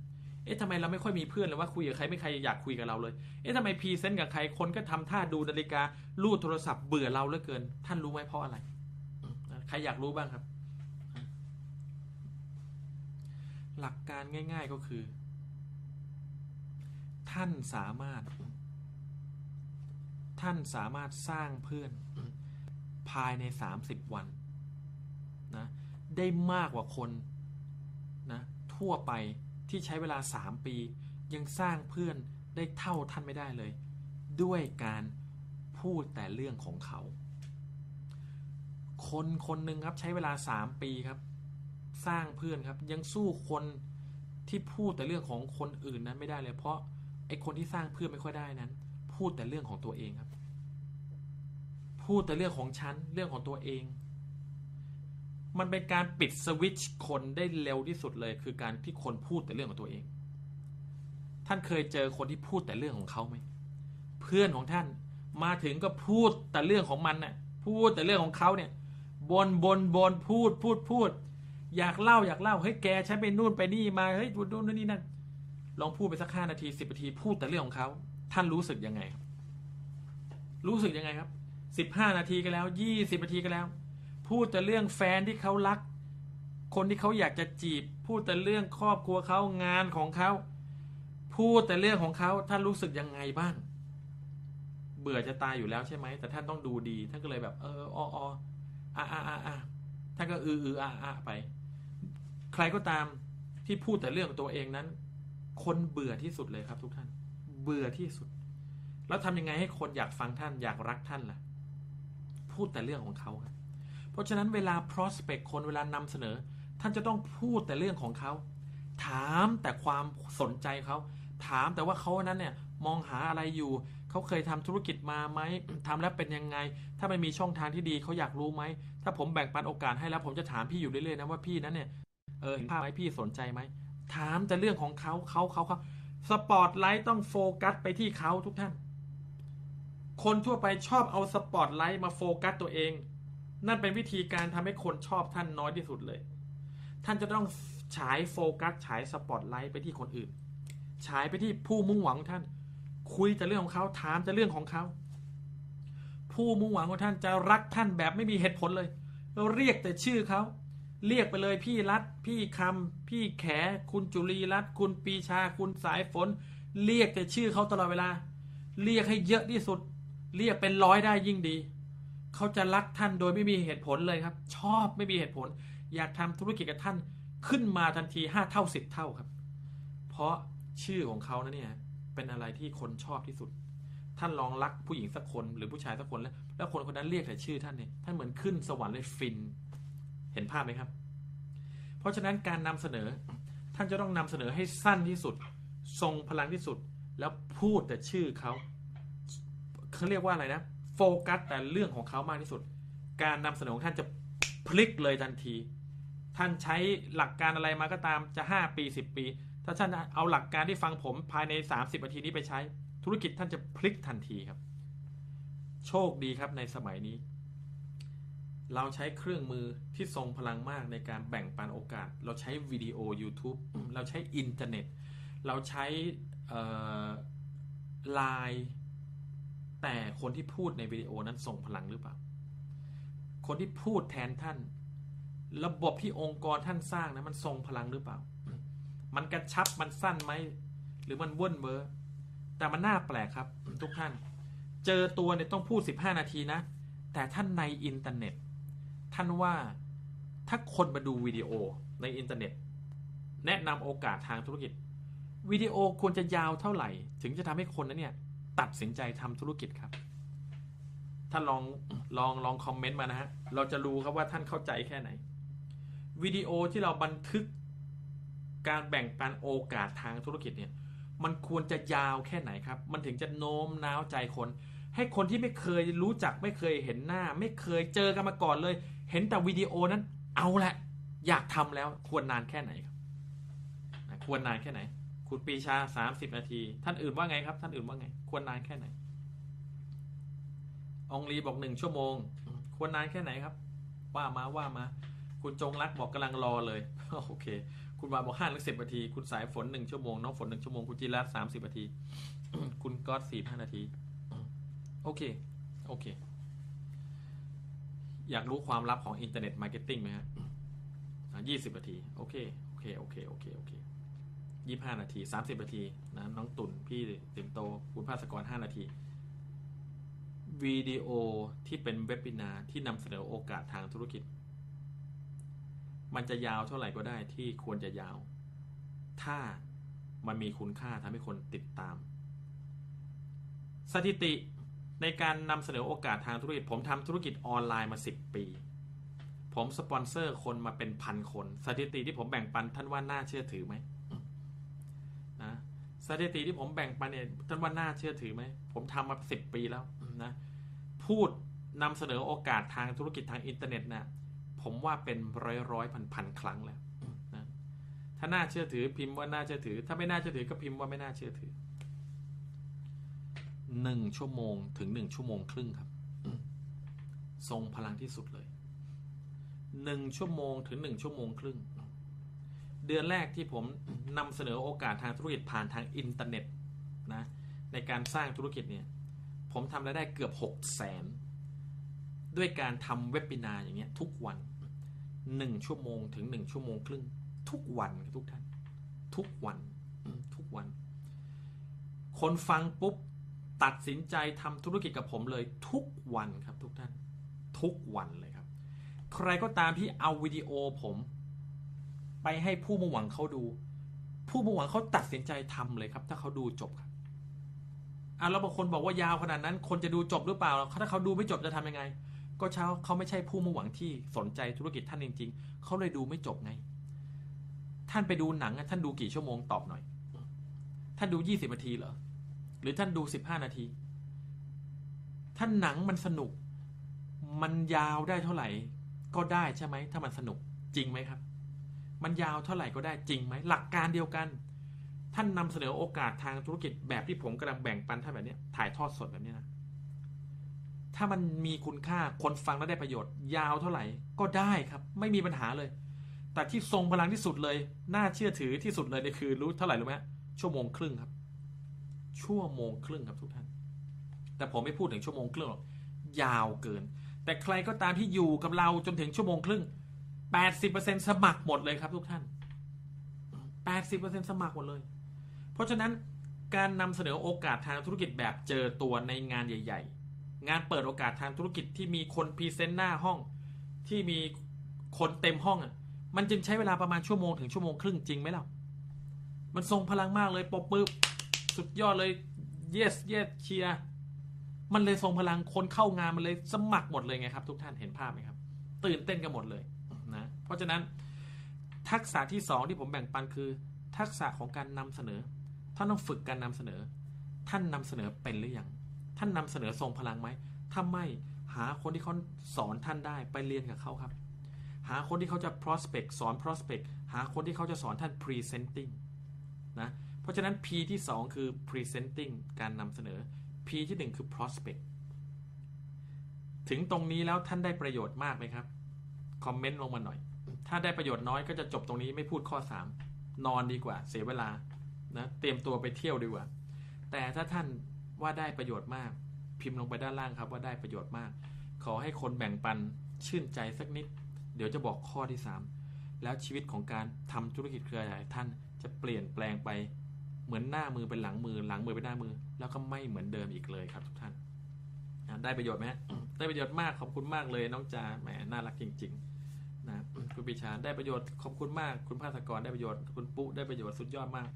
เอ๊ะทำไมเราไม่ค่อยมีเพื่อนเลยว่าคุยกับใครไม่ใครอยากคุยกับเราเลย เอ๊ะทำไมพรีเซนต์กับใครคนก็ทำท่าดูนาฬิกาลู่โทรศัพท์เบื่อเราเหลือเกิน ท่านรู้ไหมเพราะอะไร ใครอยากรู้บ้างครับ หลักการง่าย ๆก็คือ ท่านสามารถ ท่านสามารถสร้างเพื่อนภายใน 30 วันนะได้มากกว่าคนนะทั่วไปที่ใช้เวลา 3 ปี ยังสร้างเพื่อนได้เท่าท่านไม่ได้เลย ด้วยการพูดแต่เรื่องของเขา คนคนหนึ่งครับใช้เวลา 3 ปีครับ สร้างเพื่อนครับยังสู้คนที่พูดแต่เรื่องของคนอื่นนั้นไม่ได้เลย เพราะไอคนที่สร้างเพื่อนไม่ค่อยได้นั้น พูดแต่เรื่องของตัวเองครับ พูดแต่เรื่องของฉันเรื่องของตัวเอง มันเป็นการปิดสวิตช์คนได้เร็วที่สุดเลย คือการที่คนพูดแต่เรื่องของตัวเอง ท่านเคยเจอคนที่พูดแต่เรื่องของเขาไหมเพื่อนของท่านมาถึงก็พูดแต่เรื่องของมันน่ะพูดแต่เรื่องของเขาเนี่ยบนบนบนพูดพูดพูด อยากเล่าอยากเล่าเฮ้ยแกฉันไปนู่นไปนี่มาเฮ้ยดูนู่นนี่นั่นลองพูดไปสักห้านาทีสิบนาทีพูดแต่เรื่องของเขาท่านรู้สึกยังไงครับ รู้สึกยังไงครับ สิบห้านาทีก็แล้วยี่สิบนาทีก็แล้ว พูดแต่เรื่องแฟนที่เขารัก คนที่เขาอยากจะจีบ พูดแต่เรื่องครอบครัวเขางานของเขา พูดแต่เรื่องของเขาท่านรู้สึกยังไงบ้าง เบื่อจะตายอยู่แล้วใช่ไหม แต่ท่านต้องดูดี ท่านก็เลยแบบ เอออออ่าอ่าอ่าอ่าท่านก็อืออืออ่าอ่าไป ใครก็ตามที่พูดแต่เรื่องตัวเองนั้น คนเบื่อที่สุดเลยครับทุกท่าน เบื่อที่สุดแล้วทำยังไงให้คนอยากฟังท่านอยากรักท่านล่ะ พูดแต่เรื่องของเขาครับเพราะฉะนั้นเวลา prospect คนเวลานำเสนอ ท่านจะต้องพูดแต่เรื่องของเขา ถามแต่ความสนใจเขา ถามแต่ว่าเขานั้นเนี่ยมองหาอะไรอยู่ เขาเคยทำธุรกิจมาไหมทำแล้วเป็นยังไง ถ้ามันมีช่องทางที่ดีเขาอยากรู้ไหม ถ้าผมแบ่งปันโอกาสให้แล้ว ผมจะถามพี่อยู่เรื่อยๆนะว่าพี่นั้นเนี่ยเออเห็นภาพไหมพี่สนใจไหม ถามแต่เรื่องของเขาเขาเขาเขาสปอตไลท์ต้องโฟกัสไปที่เขาทุกท่าน คนทั่วไปชอบเอาสปอตไลท์มาโฟกัสตัวเอง นั่นเป็นวิธีการทำให้คนชอบท่านน้อยที่สุดเลย ท่านจะต้องฉายโฟกัสฉายสปอตไลท์ไปที่คนอื่น ฉายไปที่ผู้มุ่งหวังท่าน คุยแต่เรื่องของเขาถามแต่เรื่องของเขา ผู้มุ่งหวังของท่านจะรักท่านแบบไม่มีเหตุผลเลย เราเรียกแต่ชื่อเขา เรียกไปเลยพี่รัฐ พี่คำ พี่แข คุณจุลีรัตคุณปีชา คุณสายฝน เรียกแต่ชื่อเขาตลอดเวลา เรียกให้เยอะที่สุด เรียกเป็นร้อยได้ยิ่งดี เขาจะรักท่านโดยไม่มีเหตุผลเลยครับ ชอบไม่มีเหตุผล อยากทำธุรกิจกับท่านขึ้นมาทันทีห้าเท่าสิบเท่าครับ เพราะชื่อของเขานะเนี่ยเป็นอะไรที่คนชอบที่สุด ท่านลองรักผู้หญิงสักคนหรือผู้ชายสักคนแล้ว แล้วคนคนนั้นเรียกแต่ชื่อท่านเนี่ยท่านเหมือนขึ้นสวรรค์เลยฟิน เห็นภาพไหมครับ เพราะฉะนั้นการนำเสนอท่านจะต้องนำเสนอให้สั้นที่สุด ทรงพลังที่สุด แล้วพูดแต่ชื่อเขา เขาเรียกว่าอะไรนะ โฟกัสแต่เรื่องของเขามากที่สุด การนำเสนอของท่านจะพลิกเลยทันที ท่านใช้หลักการอะไรมาก็ตามจะ 5 ปี 10 ปี ถ้าท่านเอาหลักการที่ฟังผมภายใน 30นาทีนี้ไปใช้ ธุรกิจท่านจะพลิกทันทีครับ โชคดีครับในสมัยนี้ เราใช้เครื่องมือที่ทรงพลังมากในการแบ่งปันโอกาส เราใช้วิดีโอ YouTube เราใช้อินเทอร์เน็ต เราใช้ไลน์ แต่คนที่พูดในวิดีโอนั้นทรงพลังหรือเปล่า คนที่พูดแทนท่าน ระบบที่องค์กรท่านสร้างนะมันทรงพลังหรือเปล่า มันกระชับมันสั้นไหมหรือมันว่นเวอร์แต่มันน่าแปลกครับ ทุกท่าน เจอตัวเนี่ยต้องพูด 15 นาทีนะ แต่ท่านในอินเทอร์เน็ต ท่านว่าถ้าคนมาดูวิดีโอในอินเทอร์เน็ต แนะนำโอกาสทางธุรกิจวิดีโอควรจะยาวเท่าไหร่ ถึงจะทำให้คนนั้นเนี่ย ตัดสินใจทำธุรกิจครับ ท่านลองลองลองคอมเมนต์มานะฮะ เราจะรู้ครับว่าท่านเข้าใจแค่ไหน วิดีโอที่เราบันทึกการแบ่งปันโอกาสทางธุรกิจเนี่ย มันควรจะยาวแค่ไหนครับ มันถึงจะโน้มน้าวใจคน ให้คนที่ไม่เคยรู้จักไม่เคยเห็นหน้า ไม่เคยเจอกันมาก่อนเลย เห็นแต่วิดีโอนั้น เอาละ อยากทำแล้วควรนานแค่ไหนครับควรนานแค่ไหน คุณปีชาสามสิบนาที ท่านอื่นว่าไงครับ ท่านอื่นว่าไง ควรนานแค่ไหน องลีบอกหนึ่งชั่วโมง ควรนานแค่ไหนครับ ว่ามาว่ามา คุณจงรักบอกกำลังรอเลย โอเค คุณวาบอกห้าหรือสิบนาที คุณสายฝนหนึ่งชั่วโมง น้องฝนหนึ่งชั่วโมง คุณจิรัตสามสิบนาที คุณก๊อตสี่ห้านาที โอเค โอเค อยากรู้ความลับของ internet marketing ไหมฮะยี่สิบนาที โอเค โอเค โอเค โอเค โอเค ยี่ห้านาทีสามสิบนาทีนะน้องตุนพี่ติมโตคุณภาสกรห้านาทีวิดีโอที่เป็นเว็บ i นาที่นำเสนอโอกาสทางธุรกิจ มันจะยาวเท่าไหร่ก็ได้ที่ควรจะยาว ถ้ามันมีคุณค่าทำให้คนติดตาม สถิติในการนำเสนอโอกาสทางธุรกิจ ผมทำธุรกิจออนไลน์มา 10 ปี ผมสปอนเซอร์คนมาเป็นพันคน สถิติที่ผมแบ่งปันท่านว่าน่าเชื่อถือไหม สถิติที่ผมแบ่งปันเนี่ยท่านว่าน่าเชื่อถือไหม ผมทำมาสิบปีแล้วนะพูดนำเสนอโอกาสทางธุรกิจทางอินเทอร์เน็ตนะผมว่าเป็นร้อยร้อยพันพันครั้งแล้วนะถ้าน่าเชื่อถือพิมพ์ว่าน่าเชื่อถือ ถ้าไม่น่าเชื่อถือก็พิมพ์ว่าไม่น่าเชื่อถือหนึ่งชั่วโมงถึงหนึ่งชั่วโมงครึ่งครับ ทรงพลังที่สุดเลยหนึ่งชั่วโมงถึงหนึ่งชั่วโมงครึ่ง เดือนแรกที่ผมนำเสนอโอกาสทางธุรกิจผ่านทางอินเทอร์เน็ตนะในการสร้างธุรกิจเนี่ยผมทำรายได้เกือบหกแสนด้วยการทำเว็บ i นาอย่างเงี้ยทุกวันหนึ่งชั่วโมงถึงหนึ่งชั่วโมงครึ่ง ทุกวันทุกท่าน ทุกวันทุกวัน คนฟังปุ๊บ ตัดสินใจทำธุรกิจกับผมเลยทุกวันครับทุกท่าน ทุกวันเลยครับ ใครก็ตามที่เอาวิดีโอผม ไปให้ผู้มุ่งหวังเขาดู ผู้มุ่งหวังเขาตัดสินใจทำเลยครับ ถ้าเขาดูจบครับอะแล้วบางคนบอกว่ายาวขนาดนั้น คนจะดูจบหรือเปล่า ถ้าเขาดูไม่จบจะทำยังไง ก็เช้าเขาไม่ใช่ผู้มุ่งหวังที่สนใจธุรกิจท่านจริง ๆเขาเลยดูไม่จบไง ท่านไปดูหนังท่านดูกี่ชั่วโมงตอบหน่อย ท่านดูยี่สิบนาทีเหรอหรือท่านดูสิบห้านาที ท่านหนังมันสนุก มันยาวได้เท่าไหร่ ก็ได้ใช่ไหมถ้ามันสนุกจริงไหมครับ มันยาวเท่าไหร่ก็ได้จริงไหมหลักการเดียวกัน ท่านนำเสนอโอกาสทางธุรกิจแบบที่ผมกำลังแบ่งปันท่านแบบนี้ถ่ายทอดสดแบบนี้นะถ้ามันมีคุณค่าคนฟังแล้วได้ประโยชน์ ยาวเท่าไหร่ก็ได้ครับ ไม่มีปัญหาเลย แต่ที่ทรงพลังที่สุดเลย น่าเชื่อถือที่สุดเลยนี่คือรู้เท่าไหร่รู้ไหมชั่วโมงครึ่งครับ ชั่วโมงครึ่งครับทุกท่าน แต่ผมไม่พูดถึงชั่วโมงครึ่งหรอกยาวเกิน แต่ใครก็ตามที่อยู่กับเราจนถึงชั่วโมงครึ่ง 80%สมัครหมดเลยครับทุกท่าน80%สมัครหมดเลย เพราะฉะนั้นการนำเสนอโอกาสทางธุรกิจแบบเจอตัวในงานใหญ่ ๆ งานเปิดโอกาสทางธุรกิจที่มีคน present หน้าห้อง ที่มีคนเต็มห้องอะ มันจึงใช้เวลาประมาณชั่วโมงถึงชั่วโมงครึ่งจริงไหมล่ะ มันทรงพลังมากเลยปบปื๊บสุดยอดเลย yes yes เชียร์มันเลยทรงพลังคนเข้างานมันเลยสมัครหมดเลยไงครับ ทุกท่านเห็นภาพไหมครับ ตื่นเต้นกันหมดเลย เพราะฉะนั้นทักษะที่สองที่ผมแบ่งปันคือ ทักษะของการนำเสนอ ท่านต้องฝึกการนำเสนอ ท่านนำเสนอเป็นหรือยัง ท่านนำเสนอทรงพลังไหมถ้าไม่หาคนที่เขาสอนท่านได้ไปเรียนกับเขาครับ หาคนที่เขาจะ prospect สอน prospect หาคนที่เขาจะสอนท่าน presenting นะเพราะฉะนั้น P ที่ 2 คือ presenting การนำเสนอ P ที่ 1 คือ prospect ถึงตรงนี้แล้วท่านได้ประโยชน์มากไหมครับ คอมเมนต์ลงมาหน่อย ถ้าได้ประโยชน์น้อยก็จะจบตรงนี้ไม่พูดข้อ 3 นอนดีกว่า เสียเวลานะเตรียมตัวไปเที่ยวดีกว่า แต่ถ้าท่านว่าได้ประโยชน์มาก พิมพ์ลงไปด้านล่างครับว่าได้ประโยชน์มาก ขอให้คนแบ่งปันชื่นใจสักนิด เดี๋ยวจะบอกข้อที่ 3 แล้วชีวิตของการทำธุรกิจเครือข่ายท่านจะเปลี่ยนแปลงไปเหมือนหน้ามือเป็นหลังมือ หลังมือเป็นหน้ามือ แล้วก็ไม่เหมือนเดิมอีกเลยครับทุกท่านได้ประโยชน์ไหมได้ประโยชน์มากขอบคุณมากเลยน้องจาแหมน่ารักจริง ๆ นะคุณปิชาได้ประโยชน์ขอบคุณมาก คุณภาสกรได้ประโยชน์ คุณปุ๊ได้ประโยชน์สุดยอดมาก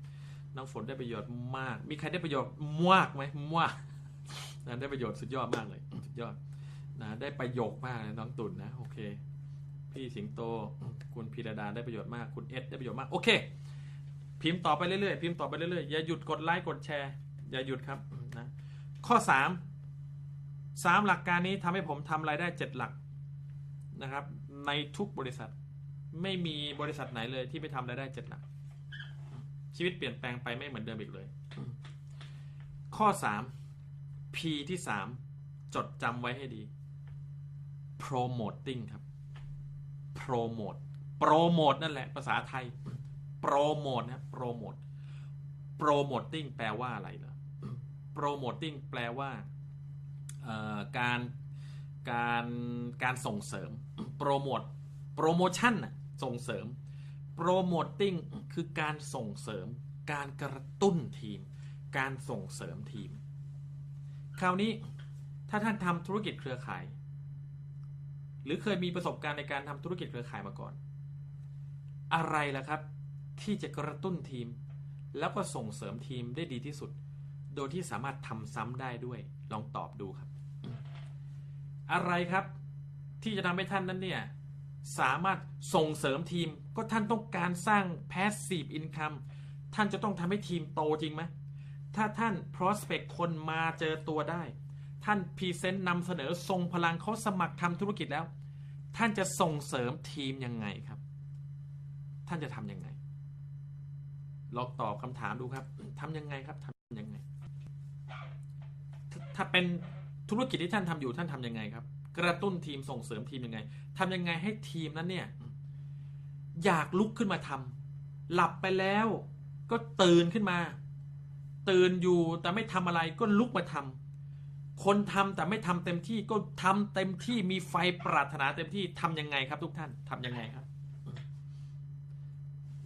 น้องฝนได้ประโยชน์มาก มีใครได้ประโยชน์มากไหมมากนะได้ประโยชน์สุดยอดมากเลย สุดยอดนะได้ประโยคมากเลยน้องตุ่นนะโอเค พี่สิงโต คุณพีระดาได้ประโยชน์มาก คุณเอสได้ประโยชน์มากโอเค พิมพ์ต่อไปเรื่อยๆพิมพ์ต่อไปเรื่อยๆอย่าหยุดกดไลค์กดแชร์ อย่าหยุดครับนะข้อสามสามหลักการนี้ทำให้ผมทำรายได้เจ็ดหลักนะครับ ในทุกบริษัท ไม่มีบริษัทไหนเลยที่ไม่ทำรายได้เจ็ดหลัก ชีวิตเปลี่ยนแปลงไปไม่เหมือนเดิมอีกเลย ข้อสาม P ที่สามจดจำไว้ให้ดี promoting ครับ promote promote นั่นแหละ ภาษาไทย promote นะ promote promoting แปลว่าอะไรเหรอ promoting แปลว่าการการการส่งเสริม promote promotion น่ะส่งเสริม promoting คือการส่งเสริม การกระตุ้นทีม การส่งเสริมทีม คราวนี้ถ้าท่านทำธุรกิจเครือข่าย หรือเคยมีประสบการณ์ในการทำธุรกิจเครือข่ายมาก่อน อะไรล่ะครับ ที่จะกระตุ้นทีม แล้วก็ส่งเสริมทีมได้ดีที่สุด โดยที่สามารถทำซ้ำได้ด้วยลองตอบดูครับ อะไรครับ ที่จะทำให้ท่านนั้นเนี่ย สามารถส่งเสริมทีม ก็ท่านต้องการสร้าง passive income ท่านจะต้องทำให้ทีมโตจริงไหมถ้าท่าน prospect คนมาเจอตัวได้ ท่าน present นำเสนอทรงพลังเขาสมัครทำธุรกิจแล้ว ท่านจะส่งเสริมทีมยังไงครับ ท่านจะทำยังไง ลองตอบคำถามดูครับทำยังไงครับทำยังไง ถ้าเป็นธุรกิจที่ท่านทำอยู่ท่านทำยังไงครับ กระตุ้นทีมส่งเสริมทีมยังไงทำยังไงให้ทีมนั้นเนี่ย อยากลุกขึ้นมาทำหลับไปแล้วก็ตื่นขึ้นมา ตื่นอยู่แต่ไม่ทำอะไรก็ลุกมาทำคนทำแต่ไม่ทำเต็มที่ก็ทำเต็มที่มีไฟปรารถนาเต็มที่ทำยังไงครับ ทุกท่านทำยังไงครับ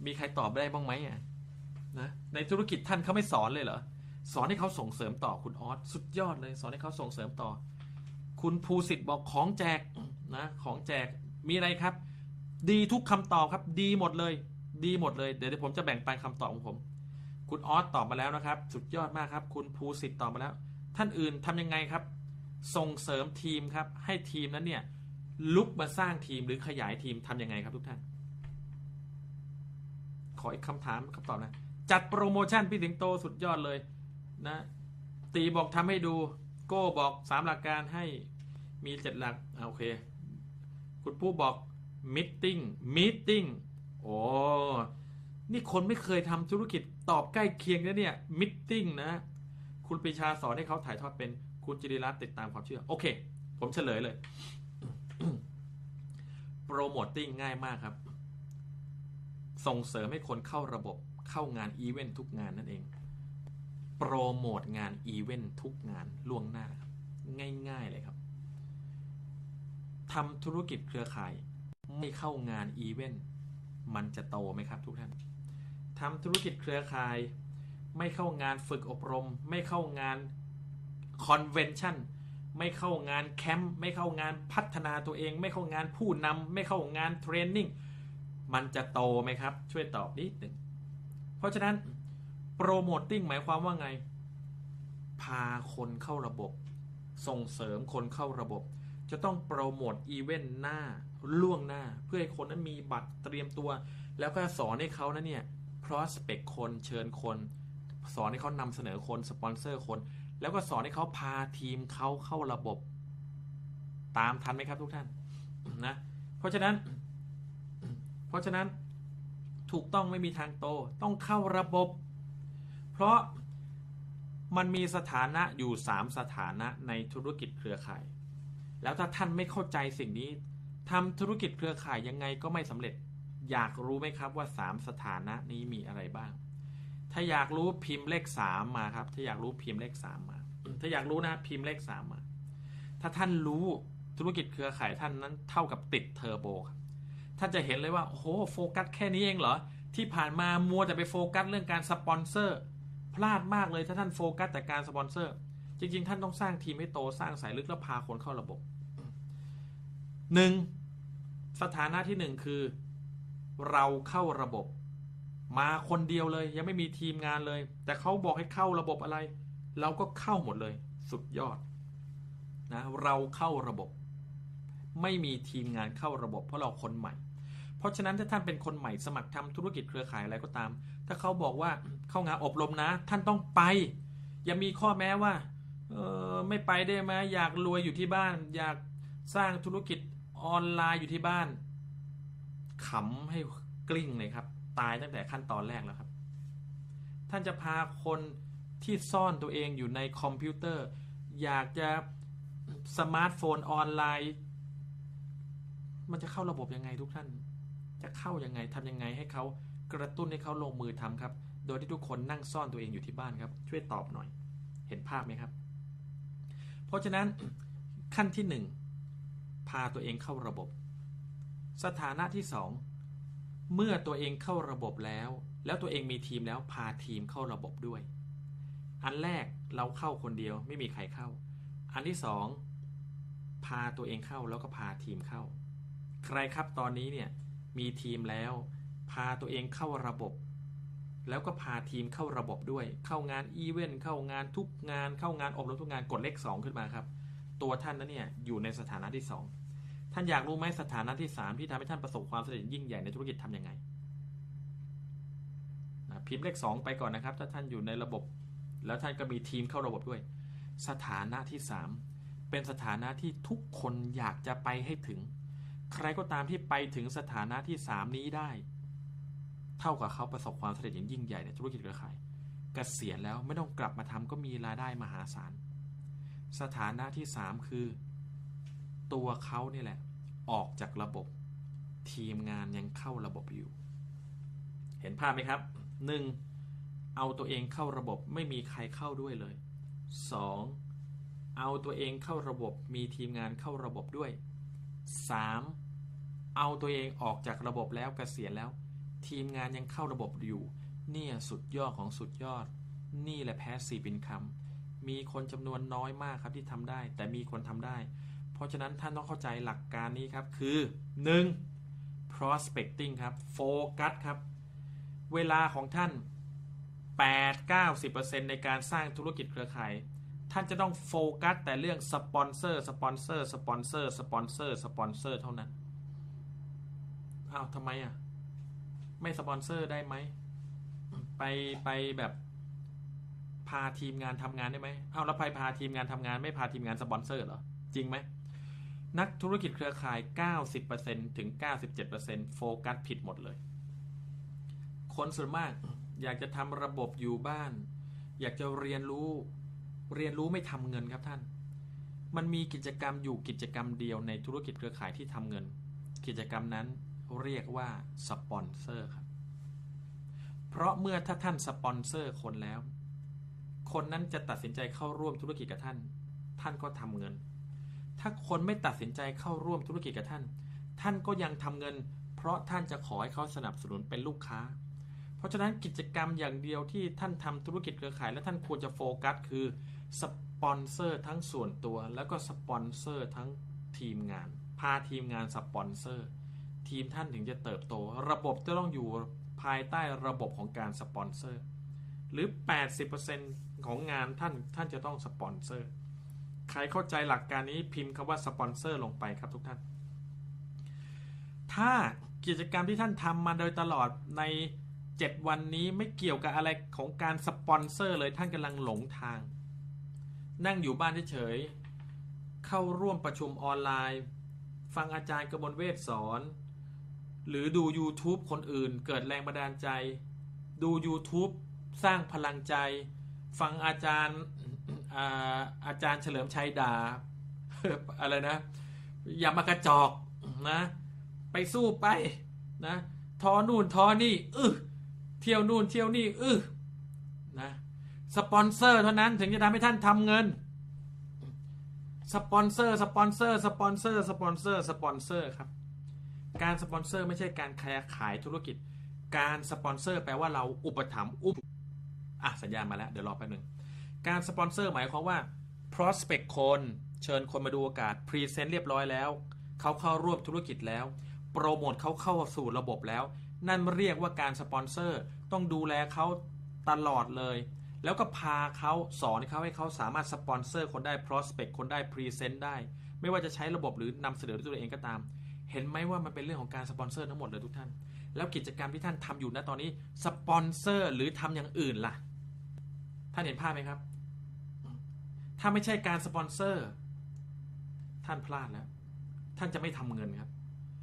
มีใครตอบได้บ้างไหมอะนะในธุรกิจท่านเขาไม่สอนเลยเหรอสอนให้เขาส่งเสริมต่อคุณออสสุดยอดเลย สอนให้เขาส่งเสริมต่อ คุณภูสิทธิ์บอกของแจกนะของแจกมีอะไรครับ ดีทุกคำตอบครับ ดีหมดเลย ดีหมดเลยเดี๋ยวผมจะแบ่งปันคำตอบของผม คุณออสตอบมาแล้วนะครับ สุดยอดมากครับ คุณภูสิทธิ์ตอบมาแล้ว ท่านอื่นทำยังไงครับ ส่งเสริมทีมครับ ให้ทีมนั้นเนี่ยลุกมาสร้างทีมหรือขยายทีมทำยังไงครับทุกท่าน ขออีกคำถามคำตอบนะ จัดโปรโมชั่นพี่สิงโตสุดยอดเลยนะ ตีบอกทำให้ดู โก้บอกสามหลักการให้มีเจ็ดหลักอ่าโอเค คุณผู้บอก meeting meeting โอ้นี่คนไม่เคยทำธุรกิจตอบใกล้เคียงนะเนี่ย meeting นะ คุณปรีชาสอนให้เขาถ่ายทอดเป็นคุณจิริรัตน์ติดตามความเชื่อ โอเค ผมเฉลยเลย promoting ง่ายมากครับ ส่งเสริมให้คนเข้าระบบเข้างานอีเวนต์ทุกงานนั่นเอง โปรโมทงานอีเวนต์ทุกงานล่วงหน้าครับง่าย ๆ เลยครับทำธุรกิจเครือข่าย ไม่เข้างานอีเวนต์มันจะโตไหมครับทุกท่านทำธุรกิจเครือข่าย ไม่เข้างานฝึกอบรม ไม่เข้างาน convention ไม่เข้างานแคมป์ไม่เข้างานพัฒนาตัวเอง ไม่เข้างานผู้นำไม่เข้างาน training มันจะโตไหมครับ ช่วยตอบนิดหนึ่งเพราะฉะนั้น promoting หมายความว่าไง พาคนเข้าระบบ ส่งเสริมคนเข้าระบบ จะต้องโปรโมทอีเวนต์หน้าล่วงหน้า เพื่อให้คนนั้นมีบัตรเตรียมตัว แล้วก็สอนให้เขานะเนี่ย prospect คนเชิญคน สอนให้เขานำเสนอคนสปอนเซอร์คน แล้วก็สอนให้เขาพาทีมเขาเข้าระบบ ตามทันไหมครับทุกท่านนะเพราะฉะนั้น เพราะฉะนั้นถูกต้องไม่มีทางโต ต้องเข้าระบบ เพราะมันมีสถานะอยู่ 3 สถานะในธุรกิจเครือข่าย แล้วถ้าท่านไม่เข้าใจสิ่งนี้ทำธุรกิจเครือข่ายยังไงก็ไม่สำเร็จ อยากรู้ไหมครับว่า 3 สถานะนี้มีอะไรบ้าง ถ้าอยากรู้พิมพ์เลข 3 มาครับ ถ้าอยากรู้พิมพ์เลข 3 มา ถ้าอยากรู้นะพิมพ์เลข 3 มา ถ้าท่านรู้ธุรกิจเครือข่ายท่านนั้นเท่ากับติดเทอร์โบครับท่านจะเห็นเลยว่าโอ้โหโฟกัสแค่นี้เองเหรอ ที่ผ่านมามัวแต่ไปโฟกัสเรื่องการสปอนเซอร์ พลาดมากเลยถ้าท่านโฟกัสแต่การสปอนเซอร์ จริง ๆ ท่านต้องสร้างทีมให้โตสร้างสายลึกแล้วพาคนเข้าระบบหนึ่งสถานะที่หนึ่งคือ เราเข้าระบบ มาคนเดียวเลย ยังไม่มีทีมงานเลย แต่เขาบอกให้เข้าระบบอะไร เราก็เข้าหมดเลย สุดยอดนะเราเข้าระบบ ไม่มีทีมงานเข้าระบบ เพราะเราคนใหม่ เพราะฉะนั้นถ้าท่านเป็นคนใหม่สมัครทำธุรกิจเครือข่ายอะไรก็ตาม ถ้าเขาบอกว่าเข้างานอบรมนะ ท่านต้องไป อย่ามีข้อแม้ว่าเออไม่ไปได้ไหมอยากรวยอยู่ที่บ้าน อยากสร้างธุรกิจออนไลน์อยู่ที่บ้านขำให้กลิ้งเลยครับ ตายตั้งแต่ขั้นตอนแรกแล้วครับ ท่านจะพาคนที่ซ่อนตัวเองอยู่ในคอมพิวเตอร์ อยากจะสมาร์ทโฟนออนไลน์ มันจะเข้าระบบยังไงทุกท่าน จะเข้ายังไงทำยังไงให้เขา กระตุ้นให้เขาลงมือทำครับ โดยที่ทุกคนนั่งซ่อนตัวเองอยู่ที่บ้านครับ ช่วยตอบหน่อย เห็นภาพไหมครับ เพราะฉะนั้นขั้นที่หนึ่งพาตัวเองเข้าระบบ สถานะที่สองเมื่อตัวเองเข้าระบบแล้ว แล้วตัวเองมีทีมแล้วพาทีมเข้าระบบด้วย อันแรกเราเข้าคนเดียวไม่มีใครเข้า อันที่สองพาตัวเองเข้าแล้วก็พาทีมเข้า ใครครับตอนนี้เนี่ยมีทีมแล้ว พาตัวเองเข้าระบบ แล้วก็พาทีมเข้าระบบด้วย เข้างานอีเวนต์เข้างานทุกงาน เข้างานอบรมทุกงานกดเลข 2 ขึ้นมาครับ ตัวท่านนั้นเนี่ยอยู่ในสถานะที่ 2 ท่านอยากรู้ไหมสถานะที่ 3 ที่ทำให้ท่านประสบความสำเร็จยิ่งใหญ่ในธุรกิจทํำยังไงนะพิมพ์เลข 2 ไปก่อนนะครับ ถ้าท่านอยู่ในระบบ แล้วท่านก็มีทีมเข้าระบบด้วย สถานะที่ 3 เป็นสถานะที่ทุกคนอยากจะไปให้ถึง ใครก็ตามที่ไปถึงสถานะที่ 3 นี้ได้ เท่ากับเขาประสบความสำเร็จอย่างยิ่งใหญ่ในธุรกิจเครือข่ายกเกษียณแล้วไม่ต้องกลับมาทำก็มีรายได้มหาศาล สถานะที่ 3 คือ ตัวเขานี่แหละ ออกจากระบบ ทีมงานยังเข้าระบบอยู่ เห็นภาพไหมครับ 1. เอาตัวเองเข้าระบบไม่มีใครเข้าด้วยเลย 2. เอาตัวเองเข้าระบบมีทีมงานเข้าระบบด้วย 3. เอาตัวเองออกจากระบบแล้วกเกษียณแล้ว ทีมงานยังเข้าระบบอยู่ เนี่ยสุดยอดของสุดยอด นี่แหละแพ้สีบินคำมีคนจำนวนน้อยมากครับที่ทำได้ แต่มีคนทำได้ เพราะฉะนั้นท่านต้องเข้าใจหลักการนี้ครับ คือ 1. prospecting ครับโฟกัสครับ เวลาของท่าน 8-90%ในการสร้างธุรกิจเครือข่ายท่านจะต้องโฟกัสแต่เรื่องสปอนเซอร์สปอนเซอร์สปอนเซอร์สปอนเซอร์สปอนเซอร์เท่านั้น อ้าวทำไมอะ ไม่สปอนเซอร์ได้ไหม ไปไปแบบพาทีมงานทำงานได้ไหมเอาแล้วไปพาทีมงานทำงาน ไม่พาทีมงานสปอนเซอร์เหรอ จริงไหม นักธุรกิจเครือข่าย 90%ถึง 97%โฟกัสผิดหมดเลย คนส่วนมากอยากจะทำระบบอยู่บ้าน อยากจะเรียนรู้เรียนรู้ไม่ทำเงินครับท่าน มันมีกิจกรรมอยู่กิจกรรมเดียวในธุรกิจเครือข่ายที่ทำเงิน กิจกรรมนั้น เรียกว่าสปอนเซอร์ครับ เพราะเมื่อถ้าท่านสปอนเซอร์คนแล้ว คนนั้นจะตัดสินใจเข้าร่วมธุรกิจกับท่าน ท่านก็ทำเงิน ถ้าคนไม่ตัดสินใจเข้าร่วมธุรกิจกับท่าน ท่านก็ยังทำเงิน เพราะท่านจะขอให้เขาสนับสนุนเป็นลูกค้า เพราะฉะนั้นกิจกรรมอย่างเดียวที่ท่านทำธุรกิจเครือข่ายและท่านควรจะโฟกัสคือสปอนเซอร์ทั้งส่วนตัว แล้วก็สปอนเซอร์ทั้งทีมงาน พาทีมงานสปอนเซอร์ ทีมท่านถึงจะเติบโต ระบบจะต้องอยู่ภายใต้ระบบของการสปอนเซอร์ หรือ 80%ของงานท่านท่านจะต้องสปอนเซอร์ ใครเข้าใจหลักการนี้พิมพ์คำว่าสปอนเซอร์ลงไปครับทุกท่าน ถ้ากิจกรรมที่ท่านทำมาโดยตลอดในเจ็ดวันนี้ไม่เกี่ยวกับอะไรของการสปอนเซอร์เลยท่านกำลังหลงทาง นั่งอยู่บ้านเฉยเข้าร่วมประชุมออนไลน์ ฟังอาจารย์กระมวลเวทสอน หรือดู YouTube คนอื่นเกิดแรงบันดาลใจ ดู YouTube สร้างพลังใจ ฟังอาจารย์อาอาจารย์เฉลิมชัยด่าอะไรนะ อย่ามากระจอกนะ ไปสู้ไปนะทอนู่นทอนี่อึเที่ยวนู่นเที่ยวนี่อึนะสปอนเซอร์เท่านั้นถึงจะทำให้ท่านทำเงินสปอนเซอร์สปอนเซอร์สปอนเซอร์สปอนเซอร์สปอนเซอร์ครับ การสปอนเซอร์ไม่ใช่การขายขายธุรกิจ การสปอนเซอร์แปลว่าเราอุปถัมภ์อุ้มอะสัญญาณมาแล้ว เดี๋ยวรอแป๊บนึง การสปอนเซอร์หมายความว่า prospect คนเชิญคนมาดูโอกาส present เรียบร้อยแล้ว เขาเข้าร่วมธุรกิจแล้ว โปรโมทเขาเข้าสู่ระบบแล้ว นั่นเรียกว่าการสปอนเซอร์ ต้องดูแลเขาตลอดเลย แล้วก็พาเขาสอนเขาให้เขาสามารถสปอนเซอร์คนได้ prospect คนได้ present ได้ ไม่ว่าจะใช้ระบบหรือนำเสนอด้วยตัวเองก็ตาม เห็นไหมว่ามันเป็นเรื่องของการสปอนเซอร์ทั้งหมดเลยทุกท่าน แล้วกิจกรรมที่ท่านทำอยู่ณตอนนี้สปอนเซอร์หรือทำอย่างอื่นล่ะ ท่านเห็นภาพไหมครับ ถ้าไม่ใช่การสปอนเซอร์ ท่านพลาดแล้ว ท่านจะไม่ทำเงินครับ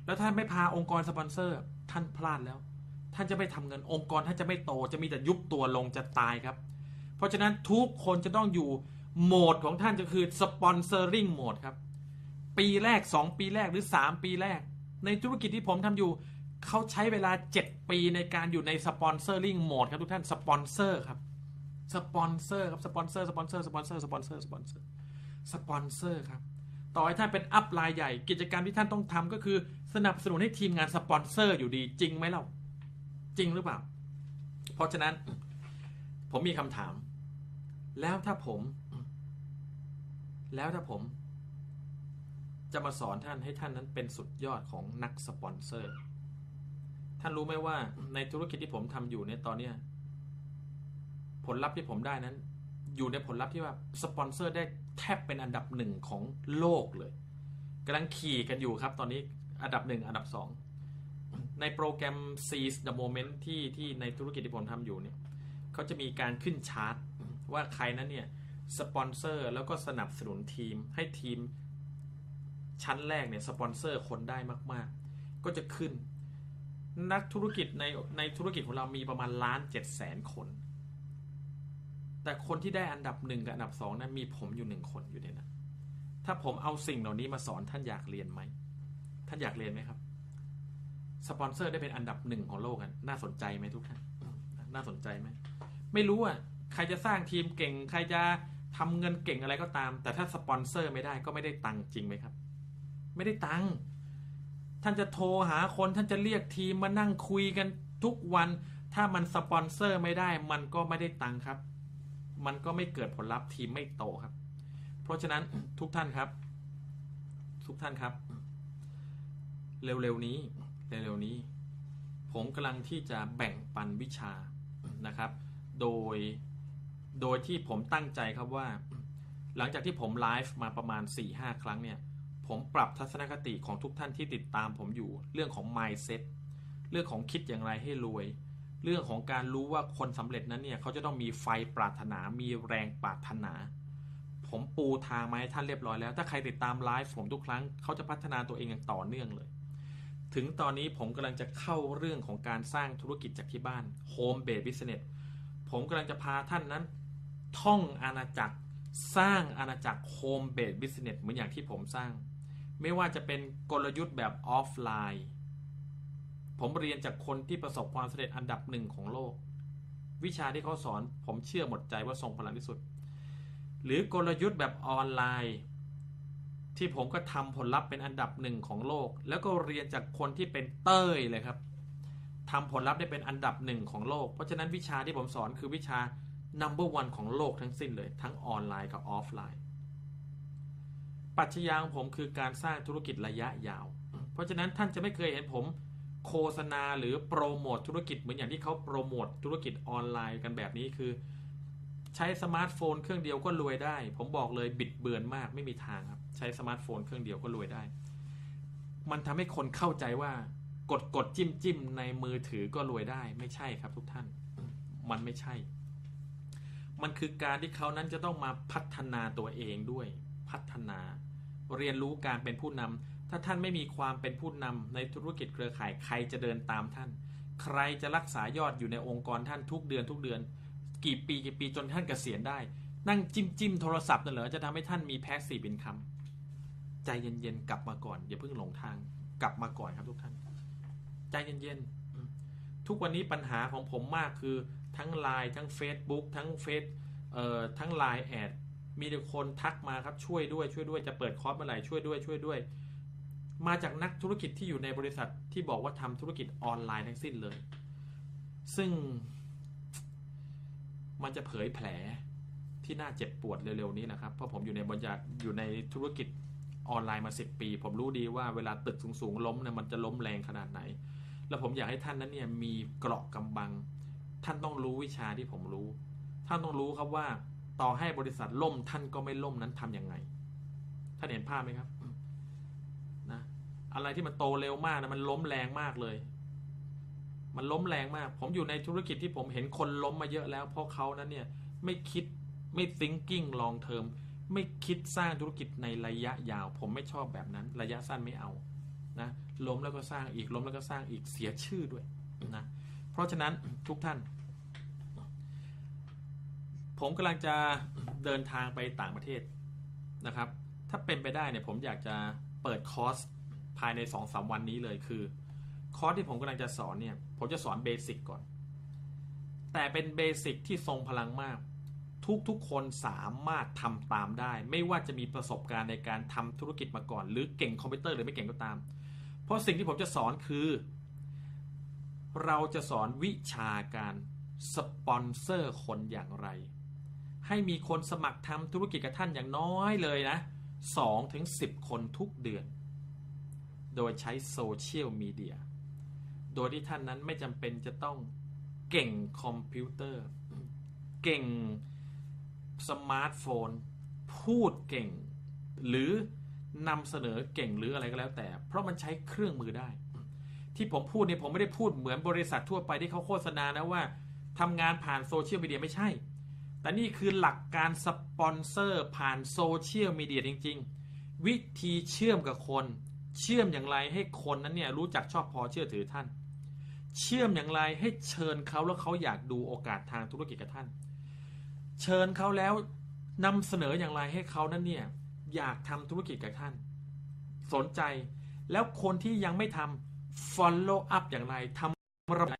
แล้วท่านไม่พาองค์กรสปอนเซอร์ ท่านพลาดแล้ว ท่านจะไม่ทำเงิน องค์กรท่านจะไม่โต จะมีแต่ยุบตัวลงจะตายครับ เพราะฉะนั้นทุกคนจะต้องอยู่โหมดของท่านก็คือ sponsoring mode ครับ ปีแรก 2 ปีแรกหรือ 3 ปีแรก ในธุรกิจที่ผมทำอยู่ เขาใช้เวลา 7 ปีในการอยู่ใน sponsoring mode ครับทุกท่านสปอนเซอร์ครับสปอนเซอร์ครับสปอนเซอร์สปอนเซอร์สปอนเซอร์สปอนเซอร์สปอนเซอร์สปอนเซอร์ครับต่อให้ท่านเป็น upline ใหญ่ กิจกรรมที่ท่านต้องทำก็คือ สนับสนุนให้ทีมงานสปอนเซอร์อยู่ดีจริงไหมเล่าจริงหรือเปล่า เพราะฉะนั้น ผมมีคำถาม แล้วถ้าผม แล้วถ้าผม จะมาสอนท่านให้ท่านนั้นเป็นสุดยอดของนักสปอนเซอร์ ท่านรู้ไหมว่าในธุรกิจที่ผมทำอยู่ในตอนเนี้ยผลลัพธ์ที่ผมได้นั้น อยู่ในผลลัพธ์ที่ว่าสปอนเซอร์ได้แทบเป็นอันดับหนึ่งของโลกเลยกำลังขี่กันอยู่ครับ ตอนนี้อันดับหนึ่งอันดับสองในโปรแกรม Seize the Moment ที่ที่ในธุรกิจที่ผมทำอยู่เนี่ยเขาจะมีการขึ้นชาร์ตว่าใครนั้นเนี่ยสปอนเซอร์แล้วก็สนับสนุนทีมให้ทีม ชั้นแรกเนี่ยสปอนเซอร์คนได้มาก ๆ ก็จะขึ้น นักธุรกิจในในธุรกิจของเรามีประมาณล้านเจ็ดแสนคน แต่คนที่ได้อันดับหนึ่งกับอันดับสองนั้นมีผมอยู่หนึ่งคนอยู่ในนั้นถ้าผมเอาสิ่งเหล่านี้มาสอนท่านอยากเรียนไหมท่านอยากเรียนไหมครับสปอนเซอร์ได้เป็นอันดับหนึ่งของโลกกันน่าสนใจไหมทุกท่านน่าสนใจไหมไม่รู้อะใครจะสร้างทีมเก่ง ใครจะทำเงินเก่งอะไรก็ตาม แต่ถ้าสปอนเซอร์ไม่ได้ก็ไม่ได้ตังค์จริงไหมครับ ไม่ได้ตังค์ท่านจะโทรหาคนท่านจะเรียกทีมมานั่งคุยกันทุกวัน ถ้ามันสปอนเซอร์ไม่ได้ มันก็ไม่ได้ตังค์ครับ มันก็ไม่เกิดผลลัพธ์ทีมไม่โตครับ เพราะฉะนั้นทุกท่านครับ ทุกท่านครับ เร็วๆนี้เร็วๆนี้ ผมกำลังที่จะแบ่งปันวิชานะครับ โดยโดยที่ผมตั้งใจครับว่า หลังจากที่ผมไลฟ์มาประมาณ 4-5 ครั้งเนี่ย ผมปรับทัศนคติของทุกท่านที่ติดตามผมอยู่ เรื่องของ mindset เรื่องของคิดอย่างไรให้รวย เรื่องของการรู้ว่าคนสำเร็จนั้นเนี่ยเขาจะต้องมีไฟปรารถนา มีแรงปรารถนา ผมปูทางมาให้ท่านเรียบร้อยแล้ว ถ้าใครติดตามไลฟ์ผมทุกครั้งเขาจะพัฒนาตัวเองอย่างต่อเนื่องเลย ถึงตอนนี้ผมกำลังจะเข้าเรื่องของการสร้างธุรกิจจากที่บ้าน Home Based Business ผมกำลังจะพาท่านนั้น ท่องอาณาจักรสร้างอาณาจักร Home Based Business เหมือนอย่างที่ผมสร้าง ไม่ว่าจะเป็นกลยุทธ์แบบออฟไลน์ ผมเรียนจากคนที่ประสบความสำเร็จอันดับหนึ่งของโลก วิชาที่เขาสอนผมเชื่อหมดใจว่าทรงพลังที่สุด หรือกลยุทธ์แบบออนไลน์ ที่ผมก็ทำผลลัพธ์เป็นอันดับหนึ่งของโลก แล้วก็เรียนจากคนที่เป็นเต้ยเลยครับทำผลลัพธ์ได้เป็นอันดับหนึ่งของโลก เพราะฉะนั้นวิชาที่ผมสอนคือวิชา number one ของโลกทั้งสิ้นเลย ทั้งออนไลน์กับออฟไลน์ ปัจจัยของผมคือการสร้างธุรกิจระยะยาว เพราะฉะนั้นท่านจะไม่เคยเห็นผมโฆษณาหรือโปรโมทธุรกิจเหมือนอย่างที่เขาโปรโมทธุรกิจออนไลน์กันแบบนี้คือ ใช้สมาร์ทโฟนเครื่องเดียวก็รวยได้ ผมบอกเลยบิดเบือนมากไม่มีทางครับ ใช้สมาร์ทโฟนเครื่องเดียวก็รวยได้ มันทำให้คนเข้าใจว่ากดกดจิ้มจิ้มในมือถือก็รวยได้ไม่ใช่ครับทุกท่าน มันไม่ใช่ มันคือการที่เขานั้นจะต้องมาพัฒนาตัวเองด้วย พัฒนา เรียนรู้การเป็นผู้นำถ้าท่านไม่มีความเป็นผู้นำในธุรกิจเครือข่ายใครจะเดินตามท่าน ใครจะรักษายอดอยู่ในองค์กรท่านทุกเดือนทุกเดือน กี่ปีกี่ปีจนท่านเกษียณได้ นั่งจิ้มจิ้มโทรศัพท์นั่นเหรอจะทำให้ท่านมีแพ็กซีบินคำใจเย็นๆกลับมาก่อนอย่าเพิ่งหลงทางกลับมาก่อนครับทุกท่าน ใจเย็นๆทุกวันนี้ปัญหาของผมมากคือทั้งไลน์ทั้ง Facebook ทั้งเฟซเอ่อทั้งไลน์แอด มีแต่คนทักมาครับช่วยด้วยช่วยด้วยจะเปิดคอร์สเมื่อไหร่ช่วยด้วยช่วยด้วย มาจากนักธุรกิจที่อยู่ในบริษัทที่บอกว่าทำธุรกิจออนไลน์ทั้งสิ้นเลย ซึ่ง มันจะเผยแผลที่น่าเจ็บปวดเร็วๆนี้นะครับเพราะผมอยู่ในบริษัทอยู่ในธุรกิจออนไลน์มา 10 ปี ผมรู้ดีว่าเวลาตึกสูงๆล้มเนี่ยมันจะล้มแรงขนาดไหน แล้วผมอยากให้ท่านนั้นเนี่ยมีเกราะกำบัง ท่านต้องรู้วิชาที่ผมรู้ ท่านต้องรู้ครับว่า ต่อให้บริษัทล่มท่านก็ไม่ล่มนั้นทำยังไง ท่านเห็นภาพไหมครับอืมนะอะไรที่มันโตเร็วมากนะมันล้มแรงมากเลย มันล้มแรงมาก ผมอยู่ในธุรกิจที่ผมเห็นคนล้มมาเยอะแล้ว เพราะเขานั้นเนี่ยไม่คิดไม่ thinking long term ไม่คิดสร้างธุรกิจในระยะยาว ผมไม่ชอบแบบนั้น ระยะสั้นไม่เอานะล้มแล้วก็สร้างอีกล้มแล้วก็สร้างอีกเสียชื่อด้วยนะเพราะฉะนั้นทุกท่าน ผมกำลังจะเดินทางไปต่างประเทศนะครับ ถ้าเป็นไปได้เนี่ยผมอยากจะเปิดคอร์สภายใน2อสวันนี้เลยคือ คอร์สที่ผมกำลังจะสอนเนี่ย ผมจะสอน basic ก่อน แต่เป็น basic ที่ทรงพลังมาก ทุกๆคนสามารถทำตามได้ ไม่ว่าจะมีประสบการณ์ในการทำธุรกิจมาก่อน หรือเก่งคอมพิวเตอร์หรือไม่เก่งก็ตาม เพราะสิ่งที่ผมจะสอนคือ เราจะสอนวิชาการสปอนเซอร์คนอย่างไร ให้มีคนสมัครทำธุรกิจกับท่านอย่างน้อยเลยนะ2ถึง10 คนทุกเดือน โดยใช้โซเชียลมีเดีย โดยที่ท่านนั้นไม่จำเป็นจะต้องเก่งคอมพิวเตอร์ เก่งสมาร์ทโฟน พูดเก่ง หรือนำเสนอเก่งหรืออะไรก็แล้วแต่ เพราะมันใช้เครื่องมือได้ ที่ผมพูดเนี่ยผมไม่ได้พูดเหมือนบริษัททั่วไปที่เขาโฆษณานะว่าทำงานผ่านโซเชียลมีเดียไม่ใช่ แต่นี่คือหลักการสปอนเซอร์ผ่านโซเชียลมีเดียจริง ๆ วิธีเชื่อมกับคน เชื่อมอย่างไรให้คนนั้นเนี่ยรู้จักชอบพอเชื่อถือท่าน เชื่อมอย่างไรให้เชิญเขาแล้วเขาอยากดูโอกาสทางธุรกิจกับท่าน เชิญเขาแล้วนำเสนออย่างไรให้เขานั้นเนี่ยอยากทำธุรกิจกับท่าน สนใจแล้วคนที่ยังไม่ทำ follow up อย่างไรทำระบบ